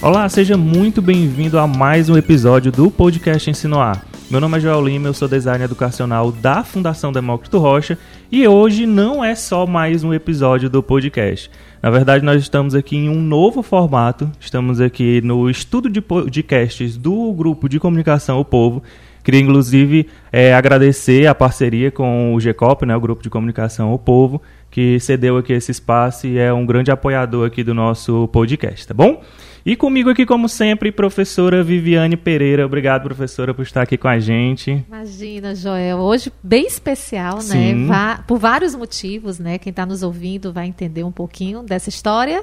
Olá, seja muito bem-vindo a mais um episódio do podcast Ensinoar. Meu nome é Joel Lima, eu sou designer educacional da Fundação Demócrito Rocha e hoje não é só mais um episódio do podcast. Na verdade, nós estamos aqui em um novo formato, estamos aqui no estudo de podcasts do grupo de comunicação O Povo. Queria, inclusive, é, agradecer a parceria com o GECOP, né, o grupo de comunicação O Povo, que cedeu aqui esse espaço e é um grande apoiador aqui do nosso podcast, tá bom? E comigo aqui, como sempre, professora Viviane Pereira. Obrigado, professora, por estar aqui com a gente. Imagina, Joel. Hoje bem especial, né? Sim. né? Por vários motivos, né? Quem está nos ouvindo vai entender um pouquinho dessa história.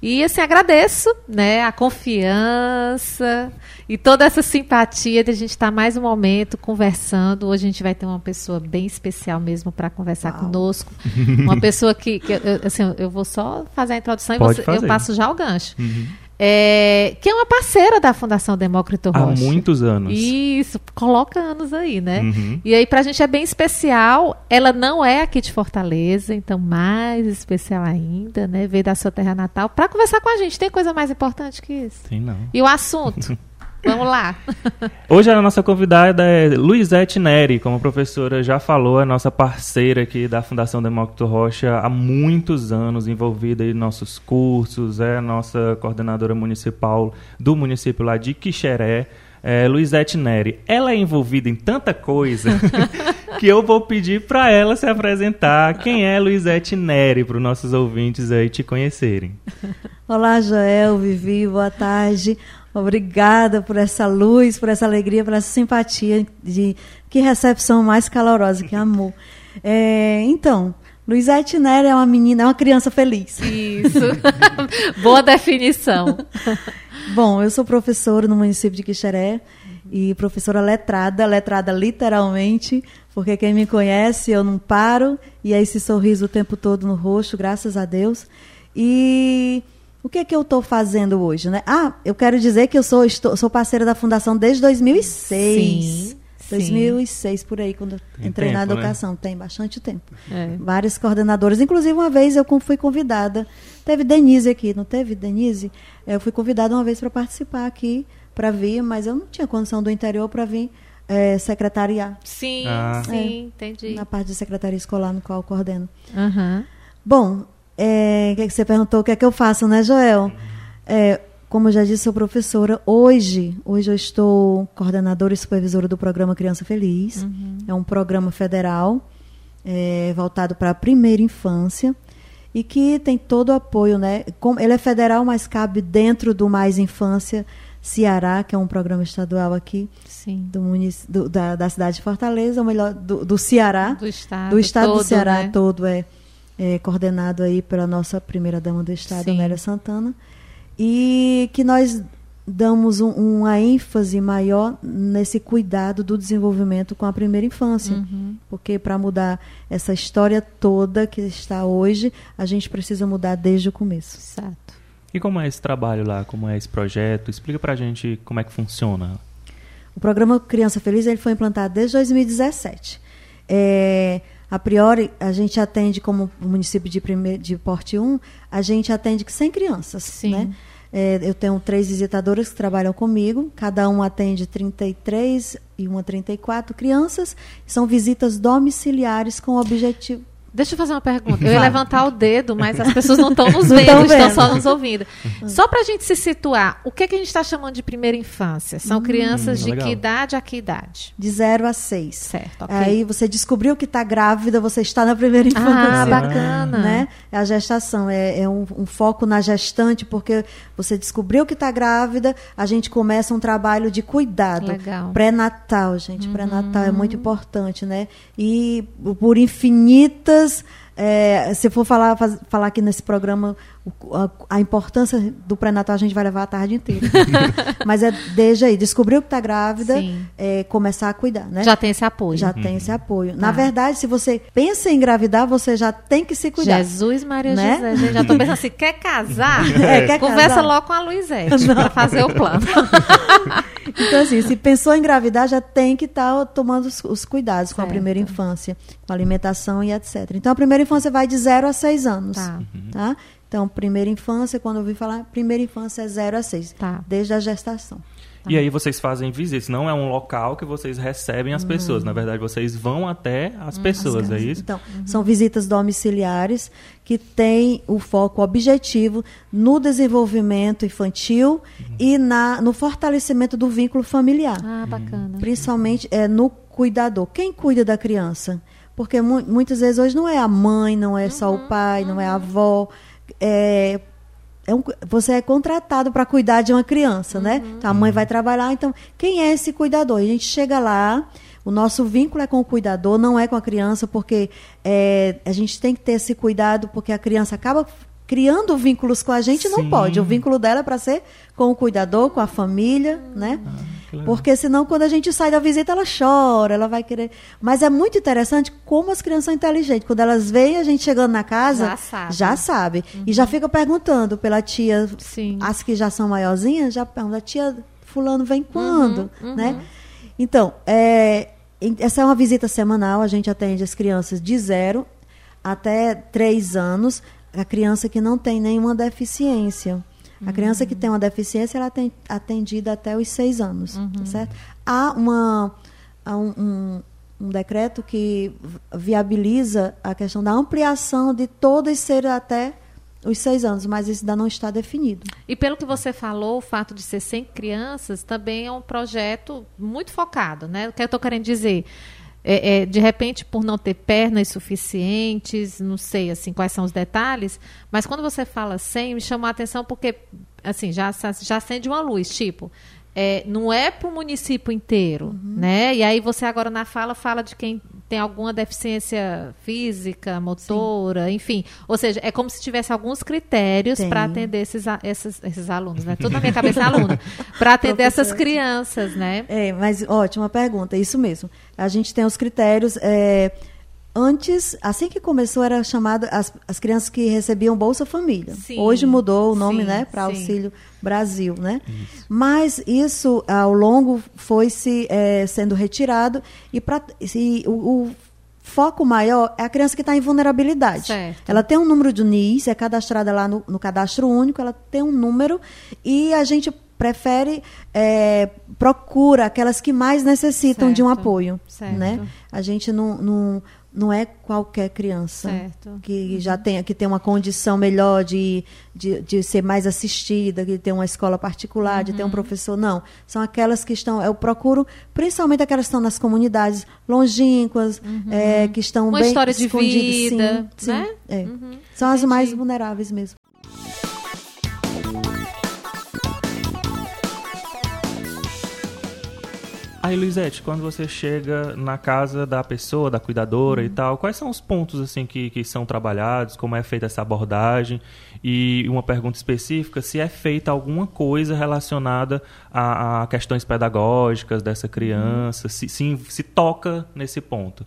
E assim, agradeço né, a confiança e toda essa simpatia de a gente estar tá mais um momento conversando. Hoje a gente vai ter uma pessoa bem especial mesmo para conversar Uau. conosco. Uma pessoa que, que eu, assim, eu vou só fazer a introdução Pode e você, eu passo já o gancho. Uhum é, que é uma parceira da Fundação Demócrito Rocha. Há muitos anos. Isso, coloca anos aí, né? Uhum. E aí, pra gente é bem especial. Ela não é aqui de Fortaleza, então mais especial ainda, né? Veio da sua terra natal para conversar com a gente. Tem coisa mais importante que isso? Tem não. E o assunto? Vamos lá. Hoje a nossa convidada é Luizete Neri, como a professora já falou, é nossa parceira aqui da Fundação Demócrito Rocha há muitos anos, envolvida em nossos cursos, é a nossa coordenadora municipal do município lá de Quixeré. É, Luizete Neri, ela é envolvida em tanta coisa que eu vou pedir para ela se apresentar. Quem é Luizete Neri, para os nossos ouvintes aí te conhecerem? Olá, Joel, Vivi, boa tarde. Obrigada por essa luz, por essa alegria, por essa simpatia. De, que recepção mais calorosa, que amor. É, então, Luizete Nery é uma menina, é uma criança feliz. Isso. Boa definição. Bom, eu sou professora no município de Quixeré e professora letrada, letrada literalmente, porque quem me conhece, eu não paro, e é esse sorriso o tempo todo no rosto, graças a Deus. E o que é que eu estou fazendo hoje, né? Ah, eu quero dizer que eu sou, estou, sou parceira da fundação desde 2006. Sim. 2006 por aí quando entrei tempo, na né? educação, né? tem bastante tempo. É. Vários coordenadores, inclusive uma vez eu fui convidada, teve Denise aqui, não teve Denise? Eu fui convidada uma vez para participar aqui, para vir, mas eu não tinha condição do interior para vir é, secretariar. Sim, ah. sim, é, entendi. Na parte de secretaria escolar no qual eu coordeno. Uhum. Bom, é, que, você perguntou o que é que eu faço, né, Joel? É, como eu já disse, sou professora. Hoje, hoje eu estou coordenadora e supervisora do programa Criança Feliz. Uhum. É um programa federal é, voltado para a primeira infância e que tem todo o apoio, né? Ele é federal, mas cabe dentro do Mais Infância Ceará, que é um programa estadual aqui. Do, do da, da, cidade de Fortaleza, ou melhor, do, do Ceará. Do estado, do, estado todo, do Ceará né? todo, é é, coordenado aí pela nossa primeira dama do estado, Sim. Amélia Santana, e que nós damos um, uma ênfase maior nesse cuidado do desenvolvimento com a primeira infância, uhum. porque para mudar essa história toda que está hoje, a gente precisa mudar desde o começo. Exato. E como é esse trabalho lá? Como é esse projeto? Explica para a gente como é que funciona. O programa Criança Feliz ele foi implantado desde 2017. É, a priori, a gente atende, como município de, primeiro, de Porte 1, a gente atende 100 crianças. Sim. Né? É, eu tenho três visitadoras que trabalham comigo, cada um atende 33 e uma 34 crianças. São visitas domiciliares com o objetivo. Deixa eu fazer uma pergunta. Eu ia levantar o dedo, mas as pessoas não estão nos vendo, estão só nos ouvindo. Só para a gente se situar, o que, é que a gente está chamando de primeira infância? São hum, crianças de legal. que idade a que idade? De 0 a 6. Certo, ok. Aí você descobriu que está grávida, você está na primeira ah, infância. Ah, bacana. Né? É a gestação, é, é um, um, foco na gestante, porque você descobriu que está grávida, a gente começa um trabalho de cuidado. Legal. Pré-natal, gente. Uhum. Pré-natal é muito importante, né? E por infinitas é, se for falar, faz, falar aqui nesse programa a, a importância do pré-natal, a gente vai levar a tarde inteira. Mas é desde aí, descobriu que está grávida, é, começar a cuidar, né? Já tem esse apoio. Já uhum. tem esse apoio. Tá. Na verdade, se você pensa em engravidar, você já tem que se cuidar. Jesus Maria né? José, gente, já estou pensando assim, quer casar? É, quer Conversa casar? logo com a Luizete para fazer o plano. Então, assim, se pensou em engravidar, já tem que estar tá tomando os, os cuidados certo. com a primeira infância, com a alimentação e etc. Então, a primeira infância vai de 0 a 6 anos. Tá. tá? Então, primeira infância, quando eu ouvi falar, primeira infância é 0 a 6, tá. desde a gestação. E aí vocês fazem visitas, não é um local que vocês recebem as pessoas, na verdade vocês vão até as hum, pessoas, as é isso? Então, uhum. são visitas domiciliares que têm o foco objetivo no desenvolvimento infantil uhum. e na, no fortalecimento do vínculo familiar. Ah, bacana. Principalmente é, no cuidador. Quem cuida da criança? Porque mu muitas vezes hoje não é a mãe, não é só o uhum, pai, não é a avó. É, é um, você é contratado para cuidar de uma criança, né? uhum. né? Então, a mãe vai trabalhar, então quem é esse cuidador? A gente chega lá, o nosso vínculo é com o cuidador, não é com a criança, porque é, a gente tem que ter esse cuidado, porque a criança acaba criando vínculos com a gente, Sim. não pode. O vínculo dela é para ser com o cuidador, com a família, né? Ah. Porque senão, quando a gente sai da visita, ela chora, ela vai querer. Mas é muito interessante como as crianças são inteligentes. Quando elas veem a gente chegando na casa, já sabe. Já sabe. Uhum. E já fica perguntando pela tia, Sim. as que já são maiorzinhas, já perguntam, tia fulano vem quando? Uhum, uhum. Né? Então, é, essa é uma visita semanal, a gente atende as crianças de zero até três anos, a criança que não tem nenhuma deficiência. A criança que tem uma deficiência, ela tem atendida até os seis anos, uhum. certo? Há, uma, há um, um, um, decreto que viabiliza a questão da ampliação de todas ser até os seis anos, mas isso ainda não está definido. E pelo que você falou, o fato de ser 100 crianças também é um projeto muito focado, né? O que eu estou querendo dizer? É, é, de repente por não ter pernas suficientes, não sei assim quais são os detalhes, mas quando você fala 100, me chamou a atenção porque assim já já acende uma luz, tipo é, não é para o município inteiro, uhum. né? E aí você agora na fala fala de quem tem alguma deficiência física, motora, Sim. enfim. Ou seja, é como se tivesse alguns critérios para atender esses, esses, esses alunos, né? Tudo na minha cabeça é aluno. Para atender essas crianças, né? É, mas ótima pergunta, isso mesmo. A gente tem os critérios. É, Antes, assim que começou, era chamada as, as crianças que recebiam Bolsa Família. Sim, Hoje mudou o nome, sim, né, para Auxílio Brasil, né? Isso. Mas isso, ao longo, foi se é, sendo retirado e para o, o foco maior é a criança que está em vulnerabilidade. Certo. Ela tem um número de NIS, é cadastrada lá no, no, cadastro único, ela tem um número e a gente prefere, é, procura aquelas que mais necessitam certo. de um apoio. Certo. Né? A gente não, não não é qualquer criança certo. que já tem que tem uma condição melhor de, de, de, ser mais assistida, que tem uma escola particular, uhum. de ter um uhum. professor. Não. São aquelas que estão. Eu procuro, principalmente aquelas que estão nas comunidades longínquas, uhum. é, que estão uma bem história de vida, sim, né? sim, é. uhum. São as mais vulneráveis mesmo. Aí, Luizete, quando você chega na casa da pessoa, da cuidadora uhum. e tal, quais são os pontos assim que, que são trabalhados, como é feita essa abordagem? E uma pergunta específica, se é feita alguma coisa relacionada a, a questões pedagógicas dessa criança, uhum. se, se, se toca nesse ponto.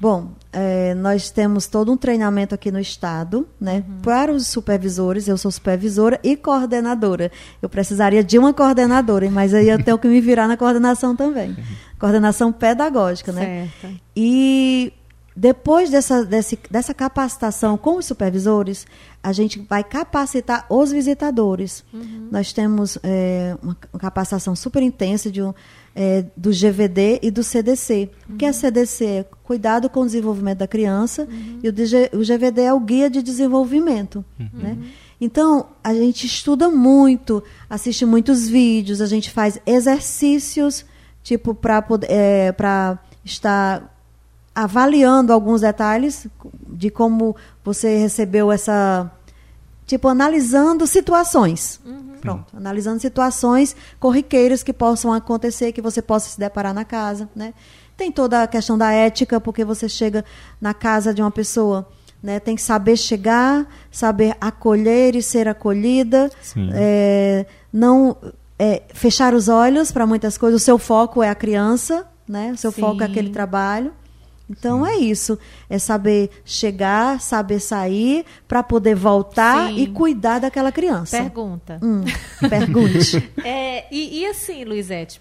Bom, é, nós temos todo um treinamento aqui no Estado, né, uhum. para os supervisores. Eu sou supervisora e coordenadora. Eu precisaria de uma coordenadora, mas aí eu tenho que me virar na coordenação também. Coordenação pedagógica, né? Certo. E depois dessa, desse, dessa capacitação com os supervisores, a gente vai capacitar os visitadores. Uhum. Nós temos é, uma capacitação super intensa de um é, do GVD e do CDC. Uhum. O que é CDC? É cuidado com o desenvolvimento da criança uhum. e o, DG, o, GVD é o guia de desenvolvimento. Uhum. Né? Então, a gente estuda muito, assiste muitos vídeos, a gente faz exercícios, tipo, para é, estar avaliando alguns detalhes de como você recebeu essa. Tipo, analisando situações. Uhum. Pronto, analisando situações corriqueiras que possam acontecer, que você possa se deparar na casa, né? Tem toda a questão da ética, porque você chega na casa de uma pessoa, né? Tem que saber chegar, saber acolher e ser acolhida, é, não é, fechar os olhos para muitas coisas. O seu foco é a criança, né? O seu Sim. foco é aquele trabalho. Então Sim. é isso, é saber chegar, saber sair para poder voltar Sim. e cuidar daquela criança. Pergunta. Hum, pergunte. é, e, e, assim, Luizete,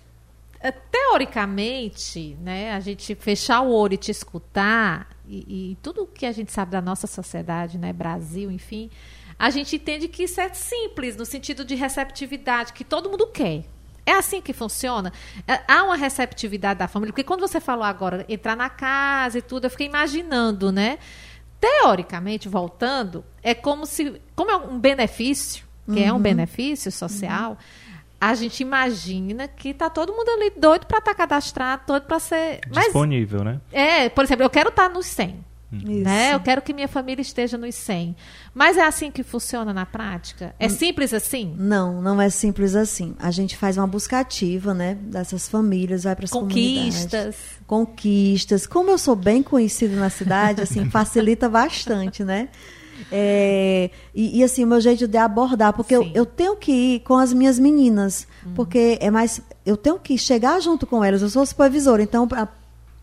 é, teoricamente, né, a gente fechar o olho e te escutar, e, e tudo que a gente sabe da nossa sociedade, né, Brasil, enfim, a gente entende que isso é simples, no sentido de receptividade, que todo mundo quer. É assim que funciona? É, há uma receptividade da família? Porque quando você falou agora, entrar na casa e tudo, eu fiquei imaginando, né? Teoricamente, voltando, é como se. Como é um benefício, que uhum. é um uhum. benefício social, uhum. a gente imagina que tá todo mundo ali doido para estar tá cadastrado, doido para ser. Disponível, Mas, né? É, por exemplo, eu quero estar tá nos 100. Né? Eu quero que minha família esteja nos 100. Mas é assim que funciona na prática? É simples assim? Não, não é simples assim. A gente faz uma busca ativa, né, dessas famílias, vai para as conquistas. Conquistas. Como eu sou bem conhecida na cidade, assim, facilita bastante, né? É, e, e, assim, o meu jeito de abordar, porque eu, eu, tenho que ir com as minhas meninas, uhum. porque é mais. Eu tenho que chegar junto com elas, eu sou supervisora, então a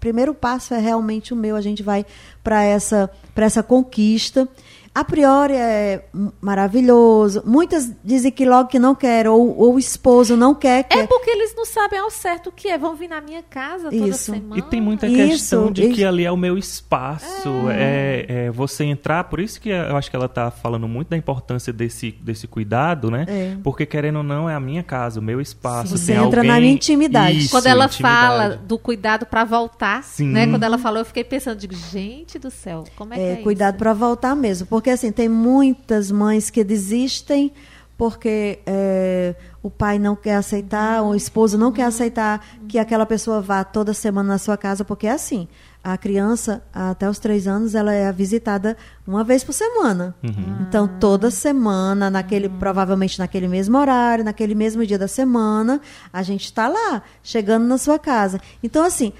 primeiro passo é realmente o meu, a gente vai para essa, essa conquista a priori é maravilhoso. Muitas dizem que logo que não quer, ou, ou o esposo não quer. quer. É porque eles não sabem ao certo o que é. Vão vir na minha casa toda Isso. semana. E tem muita questão de que ali é o meu espaço. É. é. É, você entrar. Por isso que eu acho que ela está falando muito da importância desse, desse cuidado, né? É. Porque querendo ou não, é a minha casa, o meu espaço. Você entra alguém... na minha intimidade. Isso, Quando ela intimidade. fala do cuidado para voltar, Sim. né? Quando ela falou, eu fiquei pensando, digo, gente do céu, como é, é que é Cuidado para voltar mesmo. Porque porque assim, tem muitas mães que desistem porque é, o pai não quer aceitar, ou o esposo não quer aceitar que aquela pessoa vá toda semana na sua casa, porque é assim. A criança, até os três anos, ela é visitada uma vez por semana. Uhum. Então, toda semana, naquele, uhum. provavelmente naquele mesmo horário, naquele mesmo dia da semana, a gente está lá, chegando na sua casa. Então, assim,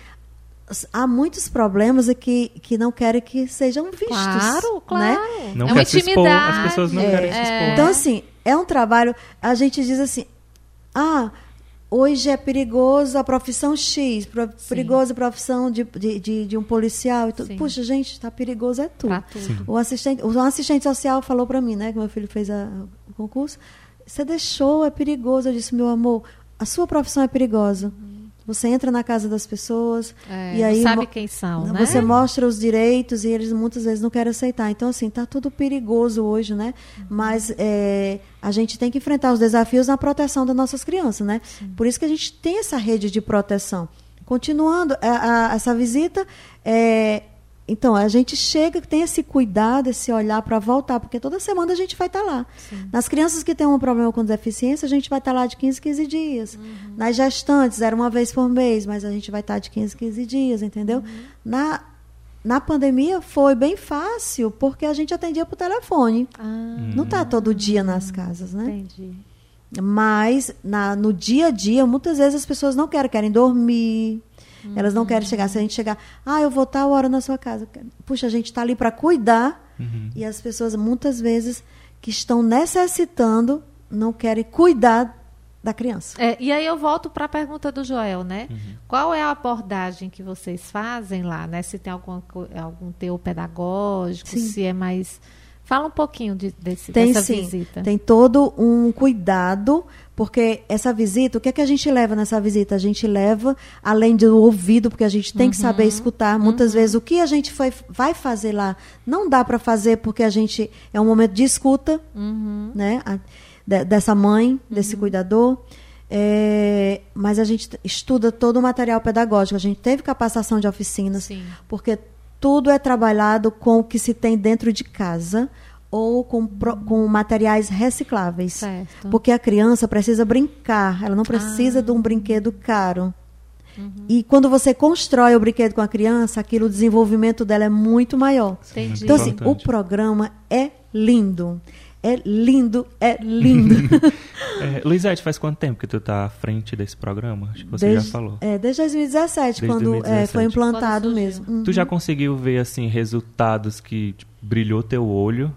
há muitos problemas que, que não querem que sejam vistos. Claro, né? claro. Né? Não é uma intimidade. Expor, as pessoas não é, querem se expor. Então, assim, é um trabalho. A gente diz assim: ah, hoje é perigoso a profissão X, perigoso a profissão de, de, de, de um policial. E tudo. Puxa, gente, está perigoso é tudo. tudo. O assistente, o assistente social falou para mim, né, que meu filho fez a, o concurso. Você deixou, é perigoso. Eu disse, meu amor, a sua profissão é perigosa. Uhum você entra na casa das pessoas é, e aí sabe quem são, né? Você mostra os direitos e eles muitas vezes não querem aceitar. Então assim está tudo perigoso hoje, né? Uhum. Mas é, a gente tem que enfrentar os desafios na proteção das nossas crianças, né? Sim. Por isso que a gente tem essa rede de proteção. Continuando a, a, essa visita, é, então, a gente chega, tem esse cuidado, esse olhar para voltar, porque toda semana a gente vai estar tá lá. Sim. Nas crianças que têm um problema com deficiência, a gente vai estar tá lá de 15, 15 dias. Uhum. Nas gestantes, era uma vez por mês, mas a gente vai estar tá de 15, 15 dias, entendeu? Uhum. Na, na pandemia foi bem fácil, porque a gente atendia por telefone. Ah. Não está todo dia nas casas, né? Entendi. Mas na, no dia a dia, muitas vezes as pessoas não querem, querem dormir Uhum. Elas não querem chegar. Se a gente chegar, ah, eu vou estar hora na sua casa. Puxa, a gente está ali para cuidar. Uhum. E as pessoas, muitas vezes, que estão necessitando, não querem cuidar da criança. É, e aí eu volto para a pergunta do Joel, né? Uhum. Qual é a abordagem que vocês fazem lá, né? Se tem algum, algum teu pedagógico, Sim. se é mais Fala um pouquinho de, desse, tem, dessa sim. visita. Tem todo um cuidado, porque essa visita, o que é que a gente leva nessa visita? A gente leva, além do ouvido, porque a gente tem uhum. que saber escutar. Muitas uhum. vezes o que a gente foi, vai fazer lá não dá para fazer porque a gente é um momento de escuta, uhum. né? A, de, dessa mãe, desse uhum. cuidador. É, mas a gente estuda todo o material pedagógico. A gente teve capacitação de oficinas, Sim. porque tudo é trabalhado com o que se tem dentro de casa ou com, com materiais recicláveis. Certo. Porque a criança precisa brincar, ela não precisa ah. de um brinquedo caro. Uhum. E quando você constrói o brinquedo com a criança, aquilo, o desenvolvimento dela é muito maior. Entendi. Então, assim, o programa é lindo. É lindo, é lindo. é, Luizete, faz quanto tempo que tu está à frente desse programa? Acho que você desde, já falou. É, desde 2017, desde quando 2017. É, foi implantado mesmo. Uhum. Tu já conseguiu ver assim resultados que tipo, brilhou teu olho?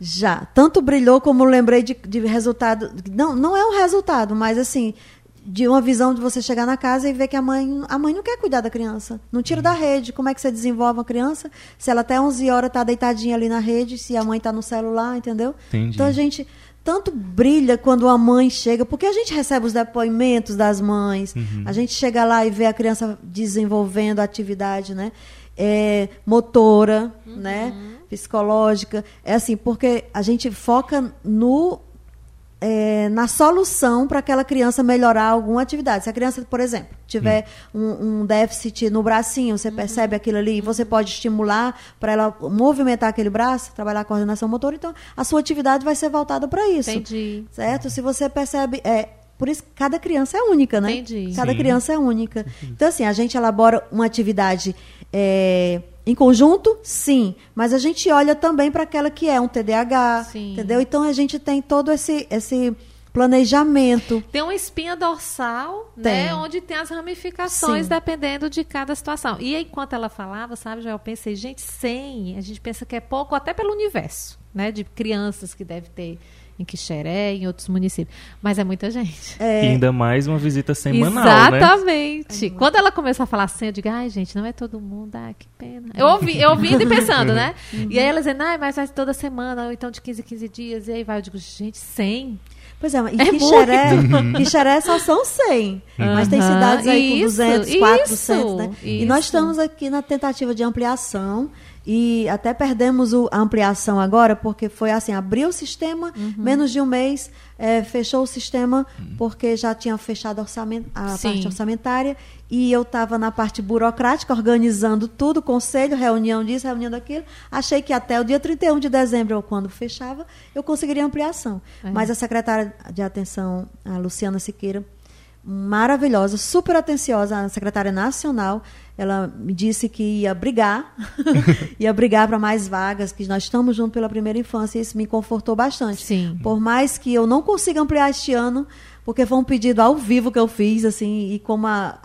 Já. Tanto brilhou como lembrei de, de resultado. Não, não é um resultado, mas assim, de uma visão de você chegar na casa e ver que a mãe, a mãe não quer cuidar da criança. Não tira da rede. Como é que você desenvolve uma criança se ela até 11 horas está deitadinha ali na rede, se a mãe está no celular, entendeu? Entendi. Então a gente tanto brilha quando a mãe chega, porque a gente recebe os depoimentos das mães, uhum. a gente chega lá e vê a criança desenvolvendo a atividade, né? É, motora, uhum. né? Psicológica. É assim, porque a gente foca no é, na solução para aquela criança melhorar alguma atividade. Se a criança, por exemplo, tiver hum. um, um, déficit no bracinho, você uhum. percebe aquilo ali, você pode estimular para ela movimentar aquele braço, trabalhar a coordenação motora, então a sua atividade vai ser voltada para isso. Entendi. Certo? Se você percebe. É, por isso, cada criança é única, né? Entendi. Cada Sim. criança é única. Então, assim, a gente elabora uma atividade. É, em conjunto, sim, mas a gente olha também para aquela que é um TDAH, sim. entendeu? Então a gente tem todo esse esse planejamento. Tem uma espinha dorsal, né, tem. né, onde tem as ramificações sim. dependendo de cada situação. E enquanto ela falava, sabe, já eu pensei, gente, 100, a gente pensa que é pouco até pelo universo, né, de crianças que deve ter em Quixeré, em outros municípios. Mas é muita gente. É... E ainda mais uma visita semanal, né? Exatamente. Né? Quando ela começou a falar assim, eu digo, ai, gente, não é todo mundo, ah, que pena. Eu ouvi, eu ouvindo e pensando, né? Uhum. E aí ela dizendo, ai, mas vai toda semana, ou então de 15 em 15 dias, e aí vai. Eu digo, gente, 100? Pois é, e é Quixeré, Quixeré só são 100. Uhum. Mas tem cidades aí com 200, isso, 400, né? Isso. E nós estamos aqui na tentativa de ampliação e até perdemos o, a ampliação agora, porque foi assim, abriu o sistema, uhum. menos de um mês, é, fechou o sistema, uhum. porque já tinha fechado orçamento, a Sim. parte orçamentária, e eu estava na parte burocrática, organizando tudo, conselho, reunião disso, reunião daquilo. Achei que até o dia 31 de dezembro, quando fechava, eu conseguiria ampliação. É. Mas a secretária de atenção, a Luciana Siqueira, maravilhosa, super atenciosa, a secretária nacional, ela me disse que ia brigar, ia brigar para mais vagas, que nós estamos juntos pela primeira infância, e isso me confortou bastante. Sim. Por mais que eu não consiga ampliar este ano, porque foi um pedido ao vivo que eu fiz, assim, e como a,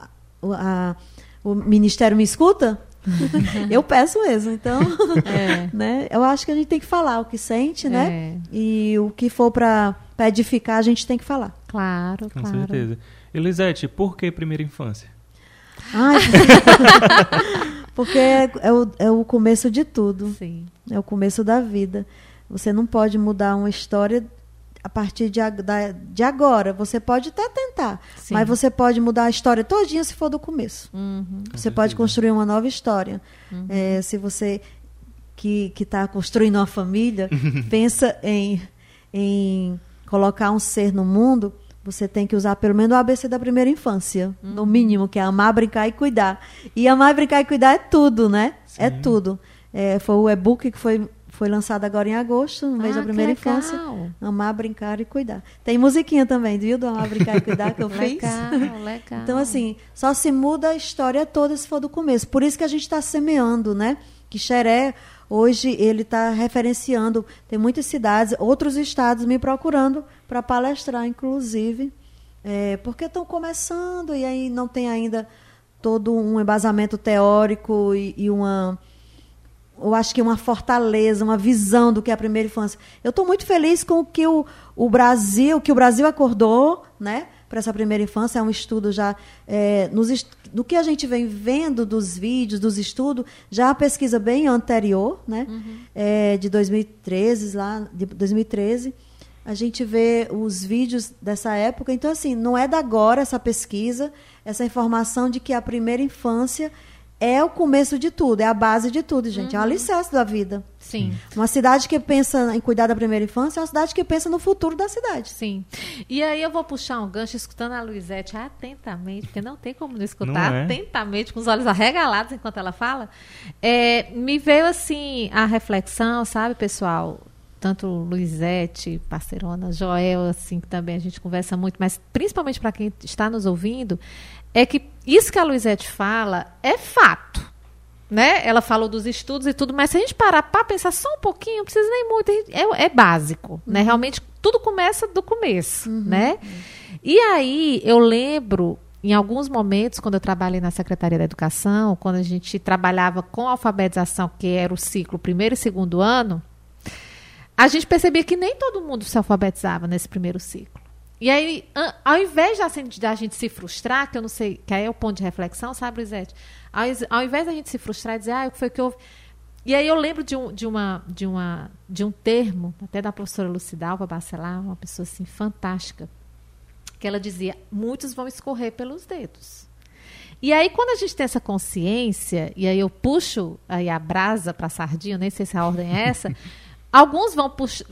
a o Ministério me escuta, eu peço mesmo. Então, é. né, eu acho que a gente tem que falar o que sente, né? É. E o que for para edificar, a gente tem que falar. Claro, Com claro. certeza. Elisete, por que primeira infância? Ai, porque é, é, o, é o começo de tudo. Sim. É o começo da vida. Você não pode mudar uma história a partir de, de agora. Você pode até tentar, Sim. mas você pode mudar a história todinha se for do começo. Uhum. Você pode construir uma nova história. Uhum. É, se você que está construindo uma família pensa em, em colocar um ser no mundo, você tem que usar pelo menos o ABC da primeira infância, uhum. no mínimo, que é amar, brincar e cuidar. E amar, brincar e cuidar é tudo, né? É Sim. É tudo. É, foi o e-book que foi, foi lançado agora em agosto, no mês ah, da primeira infância. Amar, brincar e cuidar. Tem musiquinha também, viu? Do Amar, Brincar e Cuidar que eu fiz. Legal, legal. Então, assim, só se muda a história toda se for do começo. Por isso que a gente está semeando, né? Que Xeré Hoje ele está referenciando, tem muitas cidades, outros estados me procurando para palestrar, inclusive, é, porque estão começando e aí não tem ainda todo um embasamento teórico e, e uma eu acho que uma fortaleza, uma visão do que é a primeira infância. Eu estou muito feliz com o que o, o Brasil, que o Brasil acordou, né? Para essa primeira infância. É um estudo já é, nos do que a gente vem vendo dos vídeos, dos estudos, já a pesquisa bem anterior, né, uhum. é, de 2013 lá, de 2013, a gente vê os vídeos dessa época. Então assim, não é da agora essa pesquisa, essa informação de que a primeira infância é o começo de tudo, é a base de tudo, gente. Uhum. É o alicerce da vida. Sim. Uma cidade que pensa em cuidar da primeira infância é uma cidade que pensa no futuro da cidade. Sim. E aí eu vou puxar um gancho escutando a Luizete atentamente, porque não tem como não escutar não é? atentamente, com os olhos arregalados enquanto ela fala. É, me veio assim a reflexão, sabe, pessoal? tanto Luizete, parceirona, Joel, assim, que também a gente conversa muito, mas principalmente para quem está nos ouvindo, é que isso que a Luizete fala é fato. Né? Ela falou dos estudos e tudo, mas se a gente parar para pensar só um pouquinho, não precisa nem muito, é, é básico, né? uhum. né? Realmente tudo começa do começo, uhum. né? E aí eu lembro em alguns momentos, quando eu trabalhei na Secretaria da Educação, quando a gente trabalhava com alfabetização, que era o ciclo primeiro e segundo ano, a gente percebia que nem todo mundo se alfabetizava nesse primeiro ciclo. E aí, ao invés da gente se frustrar, que eu não sei, que aí é o ponto de reflexão, sabe, Lisete? Ao, ao invés da gente se frustrar e dizer, ah, o que foi que houve? e aí eu lembro de um, de, uma, de, uma, de um termo, até da professora Lucidalva Bacelar, uma pessoa assim fantástica, que ela dizia: muitos vão escorrer pelos dedos. E aí, quando a gente tem essa consciência, e aí eu puxo aí a brasa para a sardinha, nem sei se a ordem é essa, alguns vão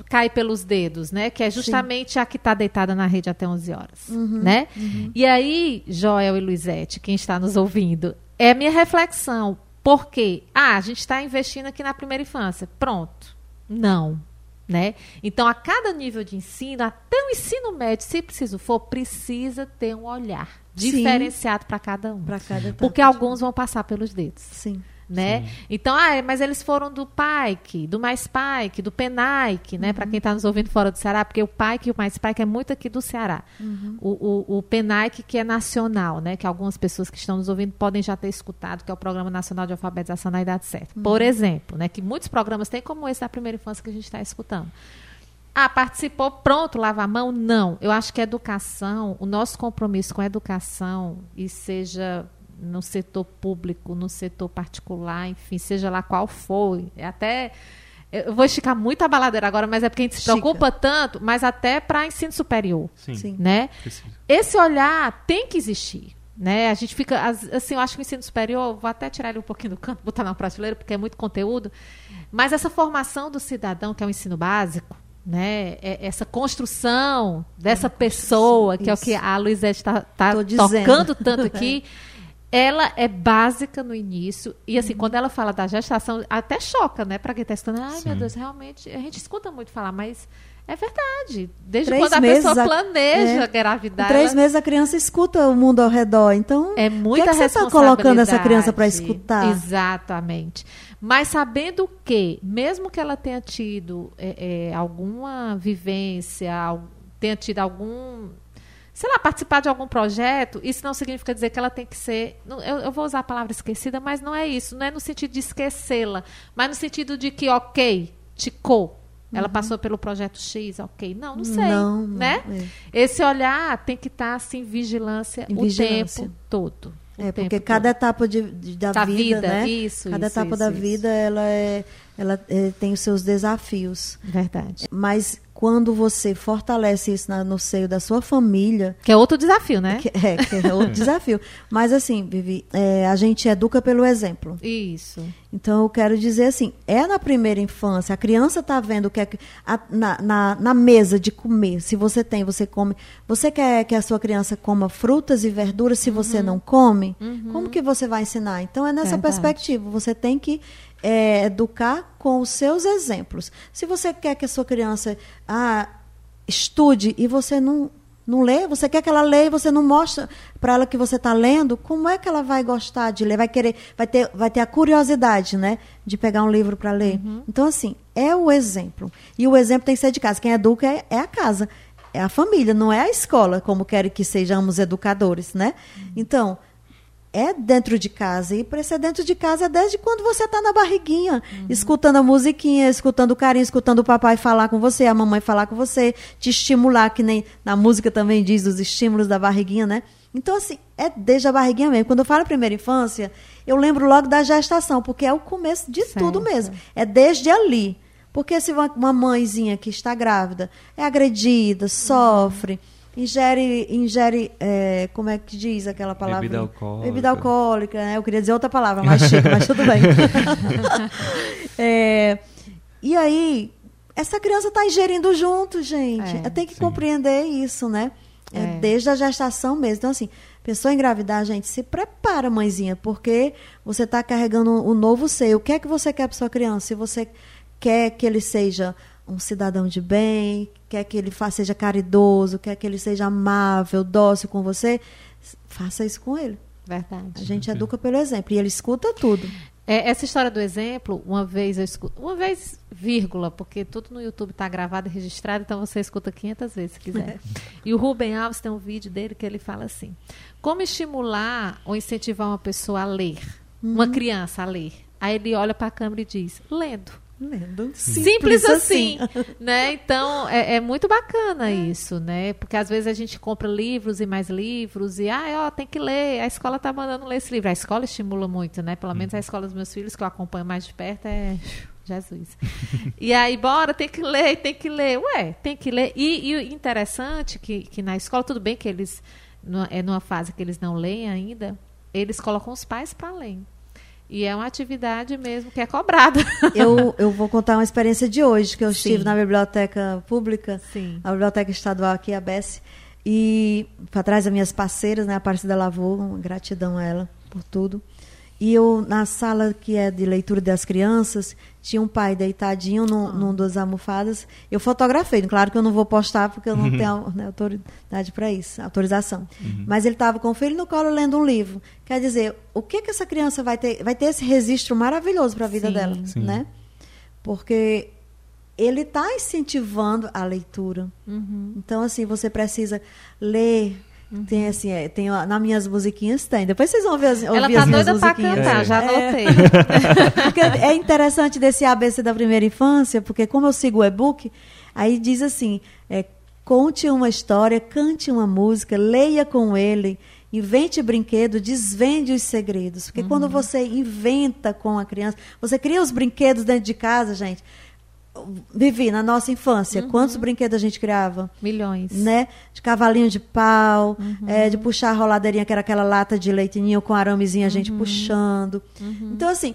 cair pelos dedos, né? Que é justamente Sim. a que está deitada na rede até 11 horas, uhum, né? Uhum. E aí, Joel e Luizete, quem está nos ouvindo, é minha reflexão. Por quê? Ah, a gente está investindo aqui na primeira infância. Pronto. Não. Né? Então, a cada nível de ensino, até o ensino médio, se preciso for, precisa ter um olhar diferenciado para cada um. Para cada Porque alguns vão passar pelos dedos. Sim né? Sim. Então, ah, mas eles foram do PAIC, do Mais PAIC, do PENAIC, né? Uhum. Para quem está nos ouvindo fora do Ceará, porque o PAIC e o Mais PAIC é muito aqui do Ceará. Uhum. O, o, o PENAIC que é nacional, né? Que algumas pessoas que estão nos ouvindo podem já ter escutado, que é o Programa Nacional de Alfabetização na Idade Certa. Uhum. Por exemplo, né? Que muitos programas têm como esse da primeira infância que a gente está escutando. Ah, participou, pronto, lava a mão? Não. Eu acho que a educação, o nosso compromisso com a educação, e seja no setor público, no setor particular, enfim, seja lá qual for. É até. Eu vou esticar muito a baladeira agora, mas é porque a gente se preocupa tanto, mas até para ensino superior. Sim. Né? Esse olhar tem que existir. Né? A gente fica. Assim, eu acho que o ensino superior, vou até tirar ele um pouquinho do canto, botar na prateleira, porque é muito conteúdo. Mas essa formação do cidadão, que é o ensino básico, né? É essa construção dessa é pessoa, que Isso. é o que a Luizete está tá, tá tocando tanto aqui. Ela é básica no início. E assim, uhum. quando ela fala da gestação, até choca, né? Para quem está escutando. Ai, Sim. meu Deus, realmente. A gente escuta muito falar, mas é verdade. Desde três quando a pessoa a, planeja é, engravidar. Em três ela... meses a criança escuta o mundo ao redor. Então, é muita que, é que você está colocando essa criança para escutar? Exatamente. Mas sabendo que, mesmo que ela tenha tido é, é, alguma vivência, tenha tido algum sei lá, participar de algum projeto, isso não significa dizer que ela tem que ser. Eu, eu, vou usar a palavra esquecida, mas não é isso. Não é no sentido de esquecê-la, mas no sentido de que, ok, ticou. Ela uhum. passou pelo projeto X, ok. Não, não sei. Não, né? É. Esse olhar tem que estar assim, vigilância em o vigilância. tempo todo. É, porque cada todo. etapa de, de da, da vida, vida, né? Isso, cada isso, etapa isso, da vida, ela, é, ela é, tem os seus desafios. Verdade. Mas quando você fortalece isso na, no seio da sua família. Que é outro desafio, né? Que, é, que é outro desafio. Mas assim, Vivi, é, a gente educa pelo exemplo. Isso. Então eu quero dizer assim, é na primeira infância, a criança está vendo o que é a, na, na, na, mesa de comer, se você tem, você come. Você quer que a sua criança coma frutas e verduras se uhum. você não come? Uhum. Como que você vai ensinar? Então é nessa Verdade. perspectiva, você tem que é, educar com os seus exemplos. Se você quer que a sua criança ah, estude e você não, não lê, você quer que ela leia e você não mostra para ela que você está lendo, como é que ela vai gostar de ler? Vai querer, vai ter, vai ter a curiosidade, né, de pegar um livro para ler. Uhum. Então assim, é o exemplo. E o exemplo tem que ser de casa. Quem educa é, é a casa, é a família, não é a escola, como querem que sejamos educadores, né? Uhum. Então, é dentro de casa. E para ser dentro de casa é desde quando você está na barriguinha, uhum. escutando a musiquinha, escutando o carinho, escutando o papai falar com você, a mamãe falar com você, te estimular, que nem na música também diz os estímulos da barriguinha, né? Então, assim, é desde a barriguinha mesmo. Quando eu falo primeira infância, eu lembro logo da gestação, porque é o começo de certo. tudo mesmo. É desde ali. Porque se uma mãezinha que está grávida é agredida, sofre. Uhum ingere, ingere é, como é que diz aquela palavra? Bebida alcoólica. Bebida alcoólica, né? Eu queria dizer outra palavra, mais chique, mas tudo bem. é, e aí, essa criança está ingerindo junto, gente. É, Tem que sim. compreender isso, né? É, é. Desde a gestação mesmo. Então, assim, pessoa engravidar, gente, se prepara, mãezinha, porque você está carregando um novo ser. O que é que você quer para sua criança? Se você quer que ele seja um cidadão de bem, quer que ele faça, seja caridoso, quer que ele seja amável, dócil com você, faça isso com ele. Verdade. A gente educa pelo exemplo e ele escuta tudo. É, essa história do exemplo, uma vez eu escuto, uma vez, vírgula, porque tudo no YouTube está gravado e registrado, então você escuta 500 vezes se quiser. É. E o Rubem Alves tem um vídeo dele que ele fala assim: como estimular ou incentivar uma pessoa a ler, uhum. uma criança a ler? Aí ele olha para a câmera e diz: lendo. Lendo. Simples, Simples assim, assim. né? Então, é, é, muito bacana isso, né? Porque às vezes a gente compra livros e mais livros e, ah, ó, tem que ler, a escola tá mandando ler esse livro. A escola estimula muito, né? Pelo menos a escola dos meus filhos, que eu acompanho mais de perto, é... Jesus. e aí, bora, tem que ler, tem que ler. Ué, tem que ler. E, e interessante que, que na escola, tudo bem que eles, é numa fase que eles não leem ainda, eles colocam os pais para ler. E é uma atividade mesmo que é cobrada. Eu, eu vou contar uma experiência de hoje, que eu Sim. estive na biblioteca pública, Sim. a biblioteca estadual aqui, a BES, e para trás das minhas parceiras, né, a Aparecida Lavô, gratidão a ela por tudo. E eu, na sala que é de leitura das crianças, tinha um pai deitadinho num, ah. num das almofadas. Eu fotografei, claro que eu não vou postar porque eu não uhum. tenho né, autoridade para isso, autorização. Uhum. Mas ele estava com o filho no colo lendo um livro. Quer dizer, o que que essa criança vai ter? Vai ter esse registro maravilhoso para a vida Sim. dela, Sim. né? Porque ele está incentivando a leitura. Uhum. Então, assim, você precisa ler Uhum. Tem assim, é, tem nas minhas musiquinhas tem. Depois vocês vão ver as, Ela tá doida pra cantar, é. já anotei. É, é interessante desse ABC da primeira infância, porque como eu sigo o e-book, aí diz assim, é, conte uma história, cante uma música, leia com ele, invente brinquedo, desvende os segredos. Porque uhum. quando você inventa com a criança, você cria os brinquedos dentro de casa, gente vivi na nossa infância. Uhum. Quantos brinquedos a gente criava? Milhões. Né? De cavalinho de pau, uhum. é, de puxar a roladeirinha, que era aquela lata de leitinho com aramezinho, a gente uhum. puxando. Uhum. Então, assim,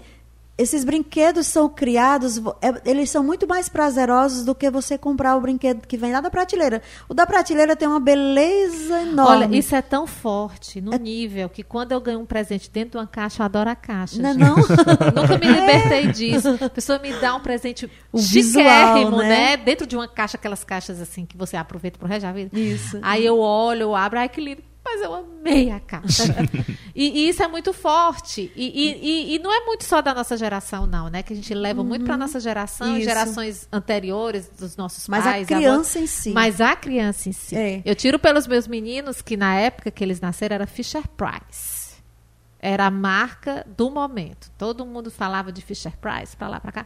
esses brinquedos são criados, é, eles são muito mais prazerosos do que você comprar o brinquedo que vem lá da prateleira. O da prateleira tem uma beleza enorme. Olha, isso é tão forte no é... nível que quando eu ganho um presente dentro de uma caixa, eu adoro a caixa. Não, é não? Nunca me libertei é. disso. A pessoa me dá um presente o chiquérrimo, né? né? Dentro de uma caixa, aquelas caixas assim que você aproveita pro resto da vida. Isso. Aí eu olho, eu abro, ai que lindo mas eu amei a caixa. e, e, isso é muito forte. E, e, e, não é muito só da nossa geração, não, né? Que a gente leva uhum. muito para nossa geração, isso. gerações anteriores dos nossos mas pais. Mas a criança em si. Mas a criança em si. É. Eu tiro pelos meus meninos que na época que eles nasceram era Fisher Price. Era a marca do momento. Todo mundo falava de Fisher Price para lá, para cá.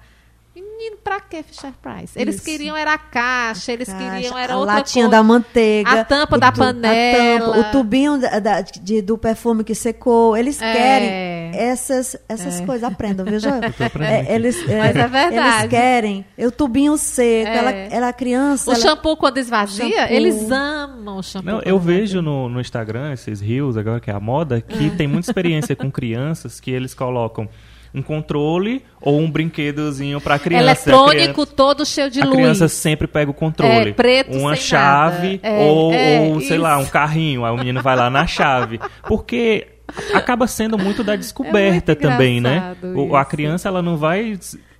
Menino, pra que Fisher Price? Eles Isso. queriam era a caixa, a eles caixa, queriam era a outra latinha coisa. da manteiga, a tampa da panela, tampa, o tubinho da, da, de, do perfume que secou. Eles é. querem essas essas é. coisas. Aprendam, viu, Joel? É, eles, é, Mas é verdade. Eles querem o tubinho seco. Ela, é. ela criança. O ela... shampoo quando esvazia, shampoo. eles amam o shampoo. Não, eu vejo no, no Instagram esses rios agora que é a moda que é. tem muita experiência com crianças que eles colocam um controle ou um brinquedozinho para criança. Eletrônico criança, todo cheio de a luz. A criança sempre pega o controle. É, preto uma chave é, ou, é, ou sei lá, um carrinho. Aí o menino vai lá na chave. Porque acaba sendo muito da descoberta é muito também, né? Isso. A criança ela não vai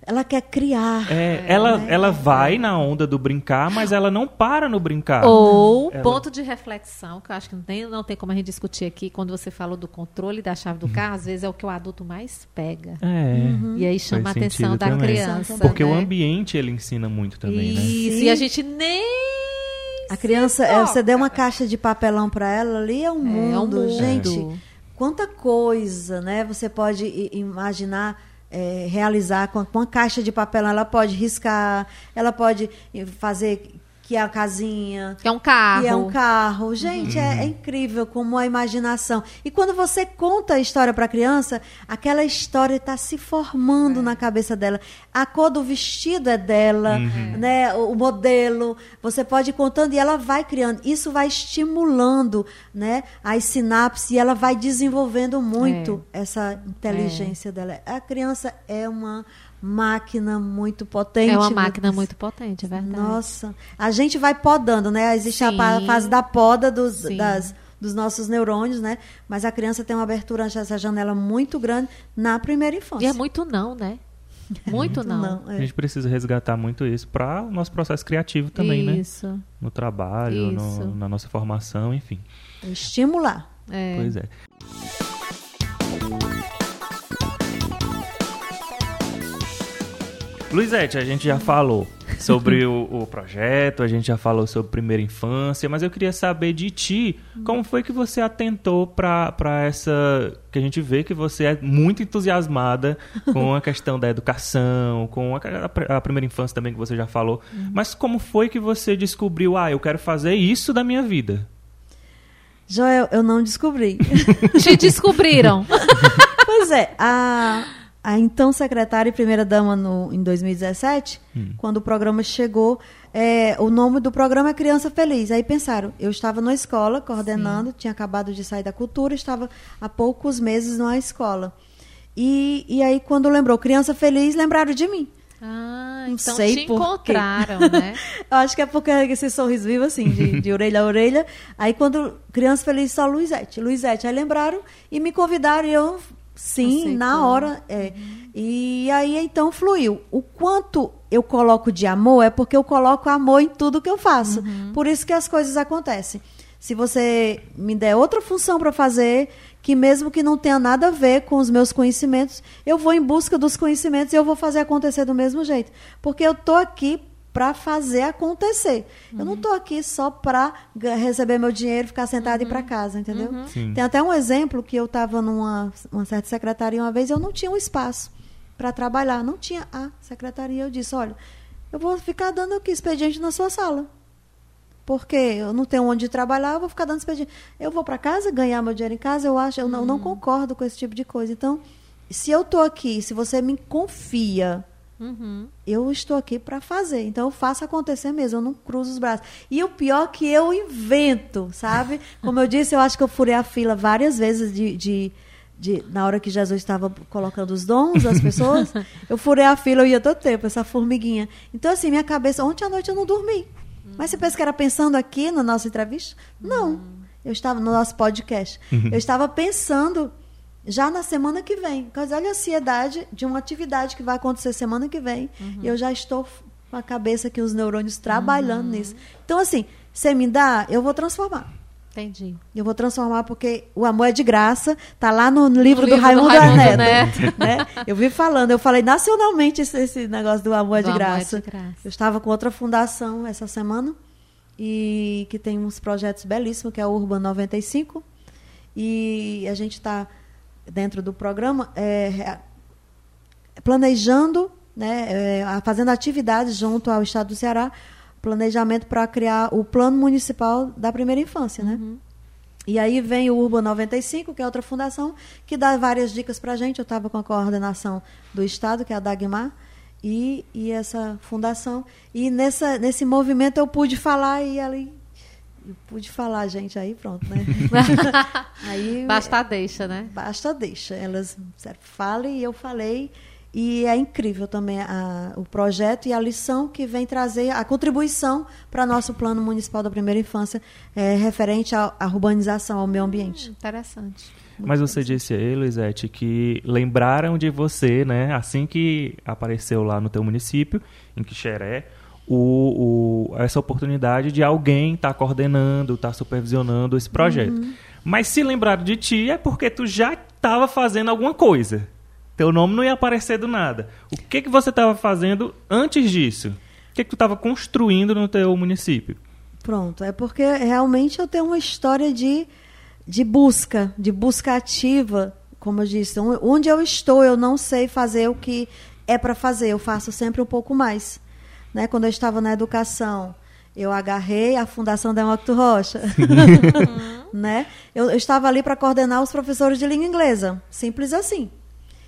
ela quer criar. É, ela, né? ela vai na onda do brincar, mas ela não para no brincar. Ou ela... ponto de reflexão, que eu acho que não tem, não tem como a gente discutir aqui, quando você falou do controle da chave do uhum. carro, às vezes é o que o adulto mais pega. É. Uhum. E aí chama a atenção da também. criança. Porque né? o ambiente ele ensina muito também, Isso. né? Isso, e a gente nem a criança, é, você der uma caixa de papelão para ela ali é um, é, mundo, é um mundo, gente. Quanta coisa, né? Você pode imaginar é, realizar com, com uma caixa de papel. Ela pode riscar, ela pode fazer que é a casinha. Que é um carro. Que é um carro. Gente, uhum. é, é, incrível como a imaginação. E quando você conta a história para a criança, aquela história está se formando é. na cabeça dela. A cor do vestido é dela, uhum. né? O, o, modelo. Você pode ir contando e ela vai criando. Isso vai estimulando né? as sinapses e ela vai desenvolvendo muito é. essa inteligência dela. A criança é uma máquina muito potente. É uma máquina muito potente, é verdade. Nossa, a gente vai podando, né? Existe Sim. a fase da poda dos, das, dos nossos neurônios, né? Mas a criança tem uma abertura, essa janela muito grande na primeira infância. E é muito não, né? Muito, muito não. não é. A gente precisa resgatar muito isso para o nosso processo criativo também, né? isso. né? No trabalho, no, na nossa formação, enfim. Estimular. É. Pois é. Luizete, a gente já falou sobre o, o, projeto, a gente já falou sobre primeira infância, mas eu queria saber de ti, como foi que você atentou para essa. que a gente vê que você é muito entusiasmada com a questão da educação, com a, a primeira infância também que você já falou, uhum. mas como foi que você descobriu, ah, eu quero fazer isso da minha vida? Joel, eu não descobri. Te descobriram. pois é, a, a então secretária e primeira-dama em 2017, hum. quando o programa chegou, é, o nome do programa é Criança Feliz. Aí pensaram, eu estava na escola coordenando, Sim. tinha acabado de sair da cultura, estava há poucos meses na escola. E, e aí, quando lembrou Criança Feliz, lembraram de mim. Ah, não então sei te por encontraram, né? eu acho que é porque esse sorriso vivo, assim, de, de orelha a orelha. Aí, quando Criança Feliz, só Luizete. Luizete, aí lembraram e me convidaram e eu Sim, Aceitou. na hora. É. Uhum. E aí então fluiu. O quanto eu coloco de amor é porque eu coloco amor em tudo que eu faço. Uhum. Por isso que as coisas acontecem. Se você me der outra função para fazer, que mesmo que não tenha nada a ver com os meus conhecimentos, eu vou em busca dos conhecimentos e eu vou fazer acontecer do mesmo jeito. Porque eu tô aqui para fazer acontecer. Uhum. Eu não estou aqui só para receber meu dinheiro, ficar sentado uhum. e ir para casa, entendeu? Uhum. Tem até um exemplo que eu estava numa uma certa secretaria uma vez, eu não tinha um espaço para trabalhar, não tinha a secretaria. Eu disse, olha, eu vou ficar dando aqui expediente na sua sala. Porque eu não tenho onde trabalhar, eu vou ficar dando expediente. Eu vou para casa ganhar meu dinheiro em casa, eu acho, eu não, não uhum. concordo com esse tipo de coisa. Então, se eu estou aqui, se você me confia Uhum. Eu estou aqui para fazer, então eu faço acontecer mesmo, eu não cruzo os braços. E o pior é que eu invento, sabe? Como eu disse, eu acho que eu furei a fila várias vezes de, de, de na hora que Jesus estava colocando os dons das pessoas, eu furei a fila, eu ia todo tempo, essa formiguinha. Então, assim, minha cabeça, ontem à noite eu não dormi. Mas você pensa que era pensando aqui na nossa entrevista? Não. Uhum. Eu estava no nosso podcast. Uhum. Eu estava pensando já na semana que vem. Porque olha a ansiedade de uma atividade que vai acontecer semana que vem. Uhum. E eu já estou com a cabeça aqui, os neurônios trabalhando uhum. nisso. Então, assim, você me dá, eu vou transformar. Entendi. Eu vou transformar porque o amor é de graça. Tá lá no livro, do, livro Raimundo, do Raimundo Neto. Neto. Né? Eu vi falando, eu falei nacionalmente esse, esse negócio do amor, é, de graça. amor é de graça. Eu estava com outra fundação essa semana e que tem uns projetos belíssimos, que é a Urban 95. E a gente está dentro do programa, é, planejando, né, é, fazendo atividades junto ao Estado do Ceará, planejamento para criar o Plano Municipal da Primeira Infância, né? Uhum. E aí vem o Urban 95, que é outra fundação, que dá várias dicas para a gente. Eu estava com a coordenação do Estado, que é a Dagmar, e, e essa fundação. E nessa, nesse movimento eu pude falar e ali eu pude falar, gente, aí pronto, né? aí, basta deixa, né? Basta deixa. Elas falem e eu falei. E é incrível também a, o projeto e a lição que vem trazer, a contribuição para nosso plano municipal da primeira infância é, referente à, à, urbanização, ao meio ambiente. Hum, interessante. Mas você disse aí, Luizete, que lembraram de você, né? Assim que apareceu lá no teu município, em Quixeré, o, o, essa oportunidade de alguém estar tá coordenando, estar tá supervisionando esse projeto. Uhum. Mas se lembraram de ti é porque tu já estava fazendo alguma coisa. Teu nome não ia aparecer do nada. O que, que você estava fazendo antes disso? O que, que tu estava construindo no teu município? Pronto, é porque realmente eu tenho uma história de, de busca, de busca ativa, como eu disse. Onde eu estou, eu não sei fazer o que é para fazer, eu faço sempre um pouco mais. Né? Quando eu estava na educação, eu agarrei a Fundação Demócrito Rocha. né? Eu, eu, estava ali para coordenar os professores de língua inglesa. Simples assim.